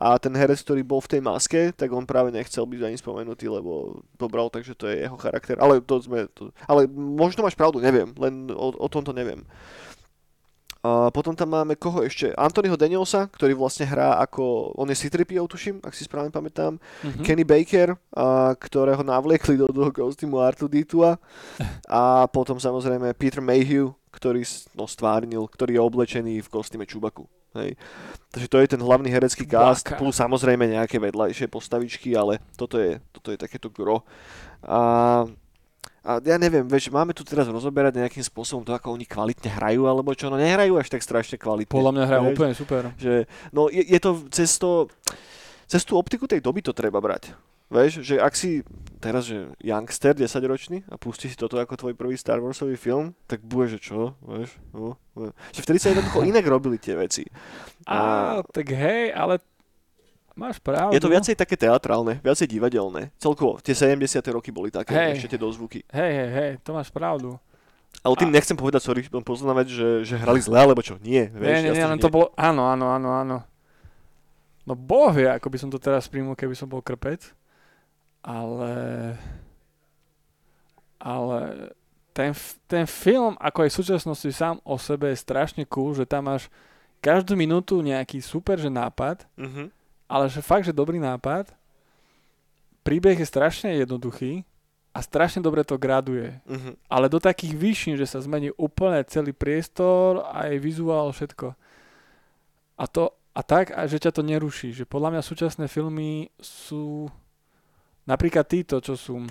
A ten herec, ktorý bol v tej maske, tak on práve nechcel byť ani spomenutý, lebo to bral tak, že to je jeho charakter. Ale to sme... To, ale možno máš pravdu, neviem. Len o, o tomto neviem. A potom tam máme koho ešte? Anthonyho Danielsa, ktorý vlastne hrá ako... On je c tuším, ak si správne pamätám. Mhm. Kenny Baker, a, ktorého navliekli do toho kostýmu R2D2 <laughs> a potom samozrejme Peter Mayhew, ktorý no, stvárnil, ktorý je oblečený v kostýme Čubaku. Hej. Takže to je ten hlavný herecký cast, Chewbacca. plus samozrejme nejaké vedľajšie postavičky, ale toto je, toto je takéto gro. A, a ja neviem, vieš, máme tu teraz rozoberať nejakým spôsobom to, ako oni kvalitne hrajú, alebo čo, no nehrajú až tak strašne kvalitne. Podľa mňa hrajú úplne super. Že, no je, je to cez to, cez tú optiku tej doby to treba brať. Vieš, že ak si teraz, že youngster, 10 ročný a pustí si toto ako tvoj prvý Star Warsový film, tak bude, že čo, vieš, no, no. Že vtedy sa jednoducho <laughs> inak robili tie veci. A, tak hej, ale máš pravdu. Je to viacej také teatrálne, viacej divadelné. Celkovo, tie 70. roky boli také, Hej. ešte tie dozvuky. Hej, hej, hej, to máš pravdu. Ale tým A- nechcem povedať, sorry, poznávať, že, že hrali zle, alebo čo, nie. Vieš, nie, nie, nie, len že to bolo, áno, áno, áno, áno. No boh vie, ako by som to teraz príjmul, keby som bol krpec. Ale... Ale ten, ten film, ako aj v súčasnosti sám o sebe je strašne cool, že tam máš každú minútu nejaký super, že nápad, Mhm. Ale že fakt, že dobrý nápad. Príbeh je strašne jednoduchý a strašne dobre to graduje. Mhm. Ale do takých výšin, že sa zmení úplne celý priestor, aj vizuál, všetko. A to a tak, a že ťa to neruší. Že podľa mňa súčasné filmy sú napríklad títo, čo sú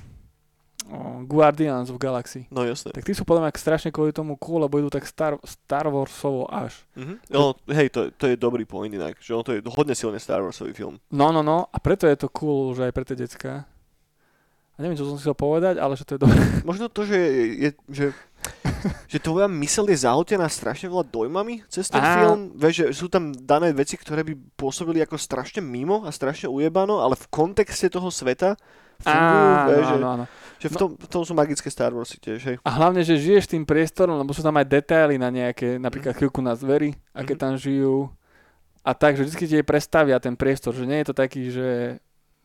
Guardians of Galaxy. No jasné. Tak tí sú podľa mňa strašne kvôli tomu cool, lebo idú tak Star, Star Warsovo až. Mhm. No, hej, to, to je dobrý point inak, že on to je hodne silne Star Warsový film. No, no, no. A preto je to cool, že aj pre tie decka. A neviem, čo som chcel povedať, ale že to je dobré. <laughs> Možno to, že, je, že, že tvoja mysel je zahltená strašne veľa dojmami cez ten Á. film. Vieš, že sú tam dané veci, ktoré by pôsobili ako strašne mimo a strašne ujebano, ale v kontexte toho sveta fungujú, že, áno, áno. Že v, tom, v tom sú magické Star Warsy tiež, hej. A hlavne, že žiješ tým priestorom, lebo sú tam aj detaily na nejaké, napríklad chvíľku na zvery, aké Mhm. tam žijú. A tak, že vždy ti prestavia ten priestor, že nie je to taký, že,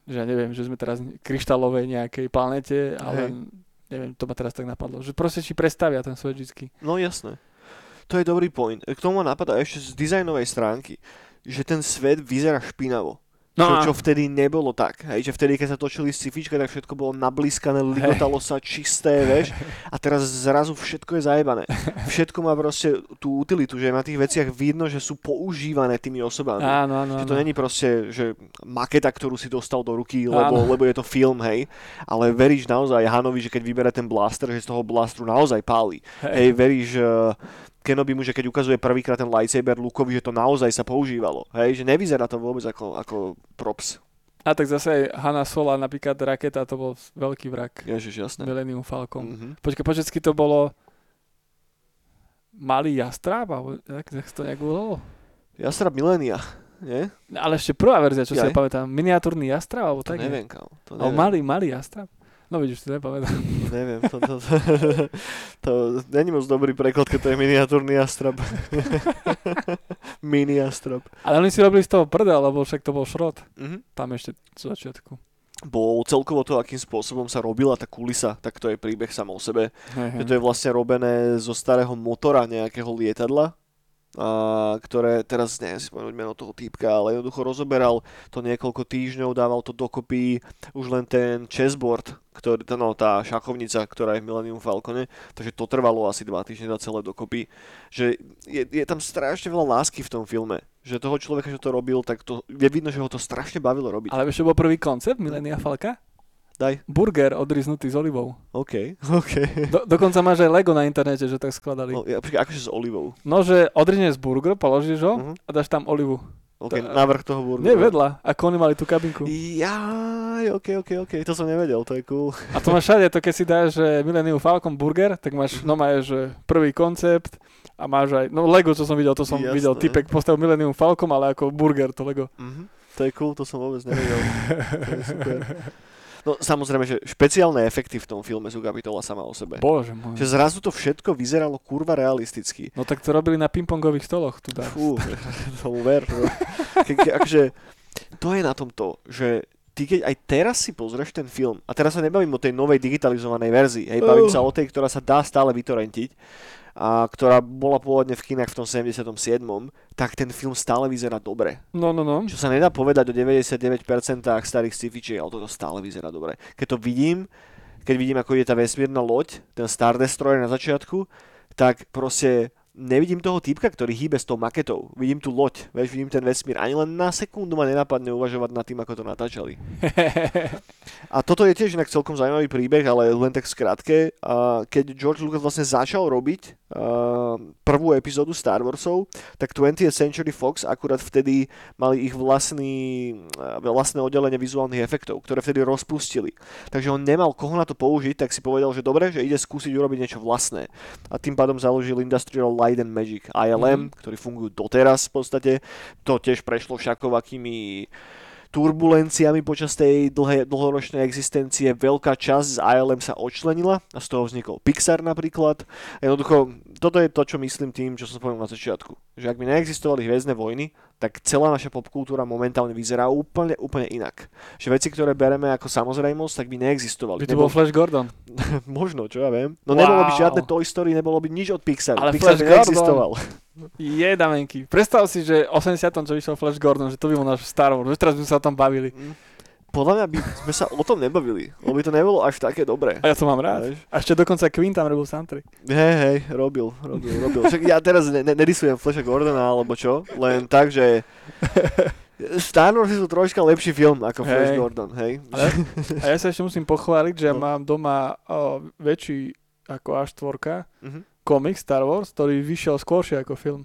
že ja neviem, že sme teraz kryštálovej nejakej planete, ale neviem, to ma teraz tak napadlo. Že proste ti prestavia ten svet vždy. No jasné. To je dobrý point. K tomu ma napadá ešte z dizajnovej stránky, že ten svet vyzerá špinavo. No čo, a- čo vtedy nebolo tak. Hej, že vtedy, keď sa točili scifička, tak všetko bolo nablískané, ligotalo sa, čisté, vieš. <laughs> A teraz zrazu všetko je zajebané. Všetko má proste tú utilitu, že na tých veciach vidno, že sú používané tými osobami. Áno, áno, Že to áno. není proste, že maketa, ktorú si dostal do ruky, lebo, Áno. lebo je to film, hej. Ale veríš naozaj Hanovi, že keď vybere ten blaster, že z toho blastru naozaj páli. Hej, veríš uh, Kenobi mu, že keď ukazuje prvýkrát ten lightsaber Lukovi, že to naozaj sa používalo. Hej, že nevyzerá to vôbec ako, ako props. A tak zase aj Hanna Sola, napríklad raketa, to bol veľký vrak. Ježiš, jasné. Millennium Falcon. Mhm. Počkaj, po česky to bolo Malý jastráp, alebo jak sa to nejak volalo? Jastrab milénia, nie? Ale ešte prvá verzia, čo si Jaj. ja pamätám. Miniatúrny jastráp, alebo To tak? neviem, kámo. To Ale neviem. malý, malý jastráp. No vidíš, si nepamätám. <laughs> Neviem. To, to, to, to, není moc dobrý preklad, keď to je miniatúrny jastrab. <laughs> Mini jastrab. Ale oni si robili z toho prdel, lebo však to bol šrot. Mhm. Tam ešte z začiatku. Bol celkovo to, akým spôsobom sa robila tá kulisa, tak to je príbeh sam o sebe. Hej, Že to je vlastne robené zo starého motora nejakého lietadla, a, ktoré teraz neviem si spomenúť meno toho týpka, ale jednoducho rozoberal to niekoľko týždňov, dával to dokopy už len ten chessboard, ktorý, no, tá šachovnica, ktorá je v Millennium Falcone, takže to trvalo asi dva týždne dať celé dokopy. Že je, je tam strašne veľa lásky v tom filme. Že toho človeka, čo to robil, tak to, je vidno, že ho to strašne bavilo robiť. Ale vieš, čo bol prvý koncept Milenia Falka? Daj. Burger odriznutý s olivou. OK, <laughs> OK. Do, dokonca máš aj Lego na internete, že tak skladali. No, ja, počkaj, akože s olivou. No, že odrizneš burger, položíš ho Mhm. a dáš tam olivu. OK, To- návrh toho burgeru. Nie vedľa, ako oni mali tú kabinku. Jaj, ok, ok, ok, to som nevedel, to je cool. A to máš všade, to keď si dáš že Millennium Falcon Burger, tak máš, Mhm. no máš že prvý koncept a máš aj, no Lego, čo som videl, to som Jasné. videl, typek postavil Millennium Falcon, ale ako burger to Lego. Mhm. To je cool, to som vôbec nevedel. to je super. <laughs> No samozrejme, že špeciálne efekty v tom filme sú kapitola sama o sebe. Bože môj. Že zrazu to všetko vyzeralo kurva realisticky. No tak to robili na pingpongových stoloch tu dá. Fú, <laughs> tomu ver. No. Ke, ke, akože, to je na tom to, že ty keď aj teraz si pozrieš ten film, a teraz sa nebavím o tej novej digitalizovanej verzii, hej, bavím sa o tej, ktorá sa dá stále vytorentiť, a ktorá bola pôvodne v kinách v tom 77., tak ten film stále vyzerá dobre. No, no, no. Čo sa nedá povedať o 99% starých sci-fi, ale toto stále vyzerá dobre. Keď to vidím, keď vidím, ako je tá vesmírna loď, ten Star Destroyer na začiatku, tak proste nevidím toho týpka, ktorý hýbe s tou maketou. Vidím tú loď, vieš, vidím ten vesmír. Ani len na sekundu ma nenapadne uvažovať nad tým, ako to natáčali. <laughs> A toto je tiež inak celkom zaujímavý príbeh, ale len tak skrátke. Keď George Lucas vlastne začal robiť prvú epizódu Star Warsov, tak 20th Century Fox akurát vtedy mali ich vlastný, vlastné oddelenie vizuálnych efektov, ktoré vtedy rozpustili. Takže on nemal koho na to použiť, tak si povedal, že dobre, že ide skúsiť urobiť niečo vlastné. A tým pádom založil Industrial Light and Magic ILM, Mhm. ktorí fungujú doteraz v podstate. To tiež prešlo všakovakými turbulenciami počas tej dlhé, dlhoročnej existencie veľká časť z ILM sa odčlenila a z toho vznikol Pixar napríklad. Jednoducho, toto je to, čo myslím tým, čo som spomenul na začiatku. Že ak by neexistovali Hviezdne vojny, tak celá naša popkultúra momentálne vyzerá úplne, úplne inak. Že veci, ktoré bereme ako samozrejmosť, tak by neexistovali. By to bol Flash Gordon. <laughs> Možno, čo ja viem. No Wow. nebolo by žiadne Toy Story, nebolo by nič od Pixaru. Ale Pixar Flash by neexistoval. Je, damenky. Predstav si, že 80. čo vyšiel Flash Gordon, že to by bol náš Star Wars. Už teraz by sme sa o tom bavili. Podľa mňa by sme sa o tom nebavili, lebo by to nebolo až také dobré. A ja to mám rád. Vieš? A ešte dokonca Queen tam robil soundtrack. Hej, hej, robil, robil, robil. Však ja teraz ne, ne, nedisujem Flasha Gordona alebo čo, len tak, že Star Wars sú troška lepší film ako Flash Hej. Gordon, hej. Ale, a ja sa ešte musím pochváliť, že ja No. mám doma o, väčší ako A4 Mhm. komik Star Wars, ktorý vyšiel skôršie ako film.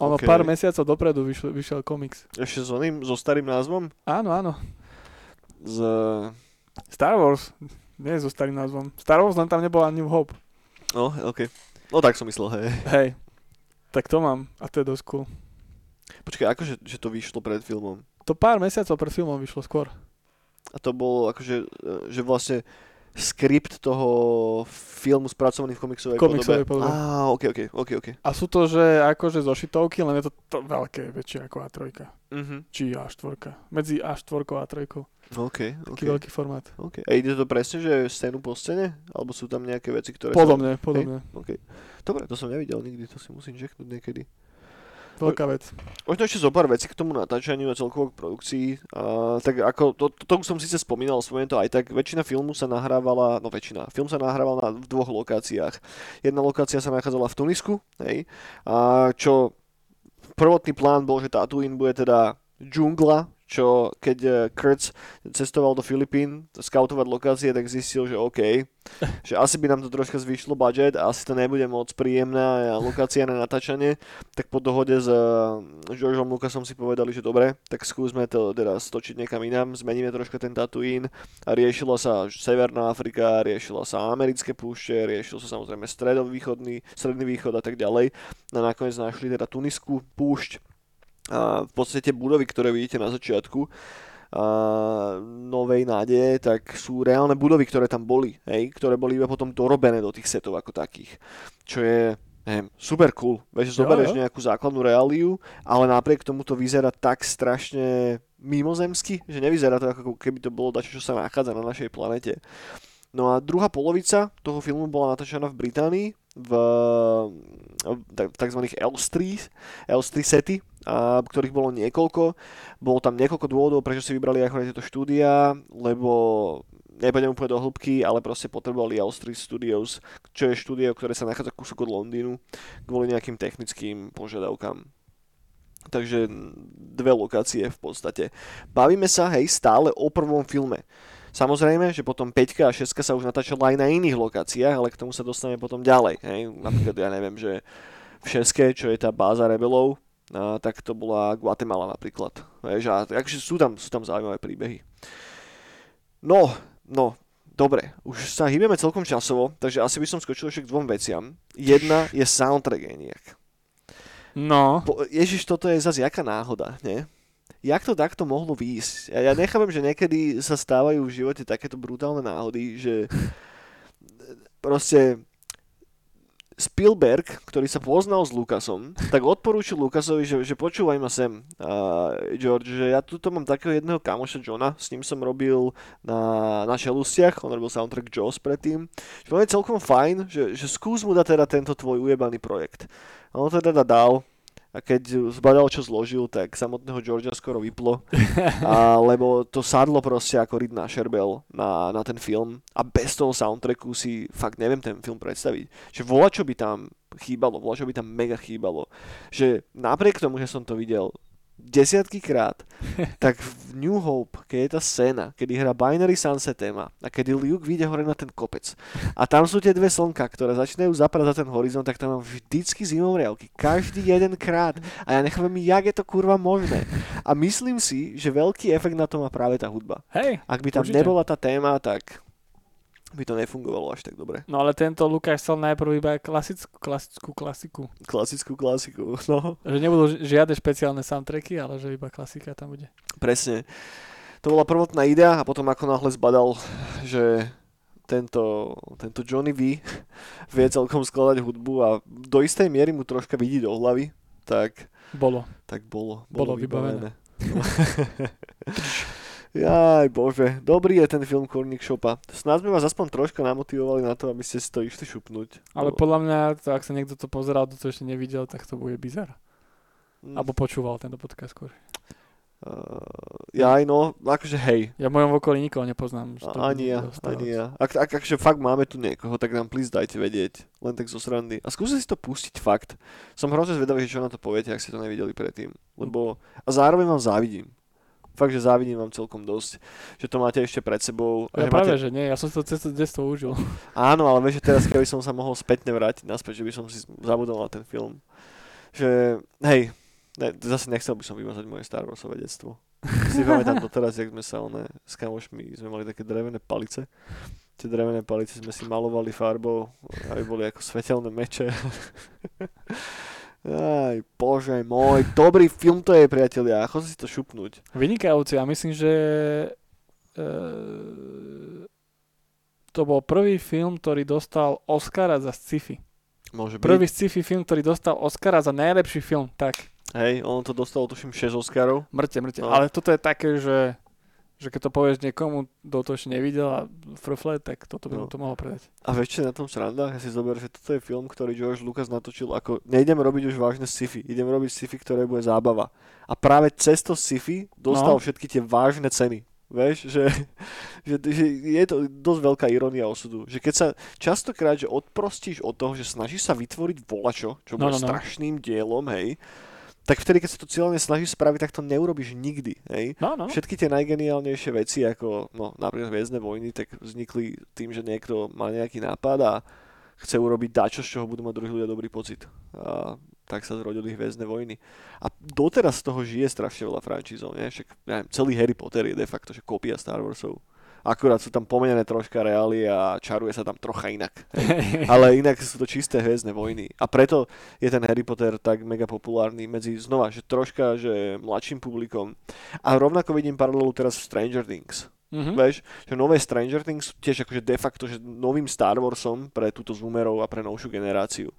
Ono OK. pár mesiacov dopredu vyšiel, vyšiel komiks. Ešte s oným, so starým názvom? Áno, áno. Z... Star Wars. Nie so starým názvom. Star Wars len tam nebola New Hope. No, ok. No tak som myslel, hej. Hej. Tak to mám. A to je dosť cool. Počkaj, akože že to vyšlo pred filmom? To pár mesiacov pred filmom vyšlo skôr. A to bolo akože, e, že vlastne skript toho filmu spracovaný v komiksovej, Komiksovej podobe. podobe. Á, ok, ok, ok, ok. A sú to, že akože zo šitovky, len je to, to veľké, väčšie ako A3. Mhm. Či A4. Medzi A4 a A3. OK, Taký ok. veľký formát. OK. A ide to presne, že scénu po scéne? Alebo sú tam nejaké veci, ktoré Podobne, podobne. sa... OK. Dobre, to som nevidel nikdy, to si musím čeknúť niekedy. Veľká vec. Možno ešte zo pár vecí k tomu natáčaniu a celkovo k produkcii. A, tak ako, to, to, to som síce spomínal, spomeniem to aj tak, väčšina filmu sa nahrávala, no väčšina, film sa nahrával na, v dvoch lokáciách. Jedna lokácia sa nachádzala v Tunisku, hej, a čo prvotný plán bol, že Tatooine bude teda džungla, čo keď eh, Kurtz cestoval do Filipín skautovať lokácie, tak zistil, že OK, <laughs> že asi by nám to troška zvýšilo budget a asi to nebude moc príjemná lokácia na natáčanie, tak po dohode s uh, Georgeom Lucasom si povedali, že dobre, tak skúsme to teda stočiť niekam inám, zmeníme troška ten Tatooine a riešila sa Severná Afrika, riešila sa americké púšte, riešil sa samozrejme stredovýchodný, stredný východ a tak ďalej. A nakoniec našli teda Tunisku púšť a v podstate budovy, ktoré vidíte na začiatku novej nádeje, tak sú reálne budovy, ktoré tam boli, hej, ktoré boli iba potom dorobené do tých setov ako takých. Čo je neviem, super cool. Vieš, Jo, zoberieš jo. nejakú základnú reáliu, ale napriek tomu to vyzerá tak strašne mimozemsky, že nevyzerá to ako keby to bolo dačo, čo sa nachádza na našej planete. No a druhá polovica toho filmu bola natáčaná v Británii, v tak- tzv. Elstree, Elstree sety, a, ktorých bolo niekoľko. Bolo tam niekoľko dôvodov, prečo si vybrali akorát tieto štúdia, lebo nepôjdem úplne do hĺbky, ale proste potrebovali Elstree Studios, čo je štúdio, ktoré sa nachádza kúsok od Londýnu, kvôli nejakým technickým požiadavkám. Takže dve lokácie v podstate. Bavíme sa, hej, stále o prvom filme. Samozrejme, že potom 5 a 6 sa už natáčala aj na iných lokáciách, ale k tomu sa dostaneme potom ďalej. Hej. Napríklad ja neviem, že v 6, čo je tá báza rebelov, tak to bola Guatemala napríklad. Vieš, a, takže sú tam, sú tam zaujímavé príbehy. No, no, dobre, už sa hýbeme celkom časovo, takže asi by som skočil ešte k dvom veciam. Jedna je soundtrack Eniak. No, Po, Ježiš, toto je zase jaká náhoda, nie? Jak to takto mohlo výjsť? Ja, ja nechápem, že niekedy sa stávajú v živote takéto brutálne náhody, že <laughs> proste Spielberg, ktorý sa poznal s Lukasom, tak odporúčil Lukasovi, že, že počúvaj ma sem, uh, George, že ja tuto mám takého jedného kamoša Johna, s ním som robil na, na Šelustiach, on robil soundtrack Jaws predtým, že je celkom fajn, že, že skús mu dať teda tento tvoj ujebaný projekt. On to teda dal, a keď zbadal, čo zložil, tak samotného Georgia skoro vyplo, a, <laughs> lebo to sadlo proste ako ryd na šerbel na, na ten film a bez toho soundtracku si fakt neviem ten film predstaviť. Že vola, čo by tam chýbalo, vola, čo by tam mega chýbalo. Že napriek tomu, že som to videl desiatky krát, <laughs> tak v New Hope, keď je tá scéna, kedy hrá Binary Sunset téma a kedy Luke vyjde hore na ten kopec a tam sú tie dve slnka, ktoré začínajú zapadať za ten horizont, tak tam mám vždycky zimomriavky. Každý jeden krát. A ja nechápem, jak je to kurva možné. A myslím si, že veľký efekt na to má práve tá hudba. hej, Ak by tam Určite. nebola tá téma, tak by to nefungovalo až tak dobre. No ale tento Lukáš chcel najprv iba klasickú, klasickú klasiku. Klasickú klasiku, <laughs> no. Že nebudú ži- žiadne špeciálne soundtracky, ale že iba klasika tam bude. Presne. To bola prvotná idea a potom ako náhle zbadal, že tento, tento Johnny V <laughs> vie celkom skladať hudbu a do istej miery mu troška vidí do hlavy, tak, Bolo. tak bolo, Bolo bolo, vybavené. vybavené. <laughs> Jaj, bože, dobrý je ten film Korník Shopa. Snad sme vás aspoň troška namotivovali na to, aby ste si to išli šupnúť. Ale podľa mňa, to, ak sa niekto to pozeral, to ešte nevidel, tak to bude bizar. mm, Alebo počúval tento podcast skôr. Uh, jaj, no, akože hej, Ja v mojom okolí nikoho nepoznám. že to Ani ja, ani ja. Ak, ak, akže fakt máme tu niekoho, tak nám please dajte vedieť. Len tak zo srandy. A skúste si to pustiť fakt. Som hrozne zvedavý, že čo na to poviete, ak ste to nevideli predtým. Lebo... A zároveň vám závidím. Fakt, že závidím vám celkom dosť. Že to máte ešte pred sebou. Ja že práve, máte... že nie, ja som to cez to detstvo užil. Áno, ale vieš, že teraz keby som sa mohol spätne vrátiť naspäť, že by som si zabudol na ten film. Že, hej, ne, zase nechcel by som vymazať moje Star Warsové detstvo. Si pamätám doteraz, jak sme sa one, s kamošmi, sme mali také drevené palice. Tie drevené palice sme si malovali farbou, aby boli ako svetelné meče. <laughs> Aj, bože môj, dobrý film to je, priatelia, chodte si to šupnúť. Vynikajúci a myslím, že e, to bol prvý film, ktorý dostal Oscara za sci-fi. Môže byť. Prvý sci-fi film, ktorý dostal Oscara za najlepší film. Tak, Hej, on to dostal, tuším, 6 Oscarov. mŕte, mŕte. No. Ale toto je také, že, že keď to povieš niekomu, kto to ešte nevidel a frfle, tak toto by No. to mohlo predať. A vieš, čo na tom sranda? Ja si zober, že toto je film, ktorý George Lucas natočil ako... Nejdem robiť už vážne sci-fi, idem robiť sci-fi, ktoré bude zábava. A práve cez to sci-fi dostal No. všetky tie vážne ceny. Vieš, že, <laughs> že, že je to dosť veľká irónia osudu. Že keď sa častokrát, že odprostíš od toho, že snažíš sa vytvoriť volačo, čo No, bude no, no. strašným dielom, hej, tak vtedy, keď sa to cieľne snažíš spraviť, tak to neurobiš nikdy, hej. No, no. Všetky tie najgeniálnejšie veci, ako no, napríklad Hviezdne vojny, tak vznikli tým, že niekto má nejaký nápad a chce urobiť dačo, z čoho budú mať druhí ľudia dobrý pocit. A tak sa zrodili Hviezdne vojny. A doteraz z toho žije strašne veľa frančízov, nie? Však, neviem, celý Harry Potter je de facto, že kópia Star Warsov. Akurát sú tam pomenené troška reály a čaruje sa tam trocha inak. <laughs> Ale inak sú to čisté hviezdne vojny. A preto je ten Harry Potter tak mega populárny medzi, znova, že troška, že mladším publikom. A rovnako vidím paralelu teraz v Stranger Things. Mhm. Vieš, že nové Stranger Things sú tiež akože de facto, že novým Star Warsom pre túto zoomerov a pre novšiu generáciu.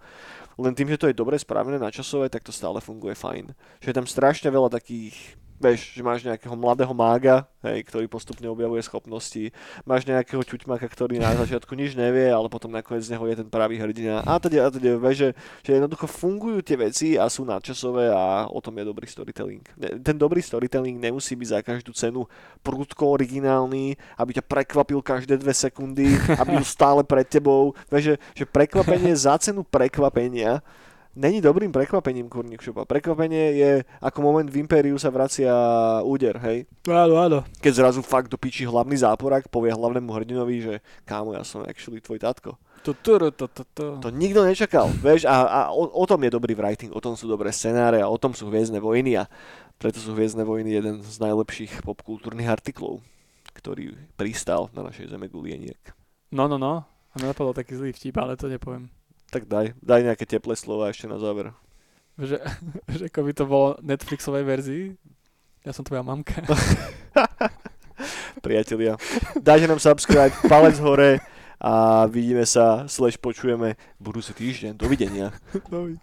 Len tým, že to je dobre spravené načasové, tak to stále funguje fajn. Že je tam strašne veľa takých Vieš, že máš nejakého mladého mága, hej, ktorý postupne objavuje schopnosti, máš nejakého čuťmaka, ktorý na začiatku nič nevie, ale potom nakoniec z neho je ten pravý hrdina a teda, a teda, vieš, že, že jednoducho fungujú tie veci a sú nadčasové a o tom je dobrý storytelling. Ten dobrý storytelling nemusí byť za každú cenu prudko originálny, aby ťa prekvapil každé dve sekundy, aby byl stále pred tebou. Vieš, že, že prekvapenie za cenu prekvapenia není dobrým prekvapením Kurník Šupa. Prekvapenie je, ako moment v Impériu sa vracia úder, hej? Áno, áno. Keď zrazu fakt do piči hlavný záporák povie hlavnému hrdinovi, že kámo, ja som actually tvoj tatko. To, to, to, to, to. To nikto nečakal, vieš, a, a o, o, tom je dobrý writing, o tom sú dobré scenáre a o tom sú Hviezdne vojny a preto sú Hviezdne vojny jeden z najlepších popkultúrnych artiklov, ktorý pristal na našej zeme gulieniek. No, no, no. A mne napadol taký zlý vtip, ale to nepoviem. Tak daj, daj nejaké teplé slova ešte na záver. Že, <laughs> že ako by to bolo Netflixovej verzii. Ja som tvoja mamka. <laughs> Priatelia, dajte nám subscribe, palec hore a vidíme sa, slash počujeme budúci týždeň. Dovidenia. <laughs> Dovi.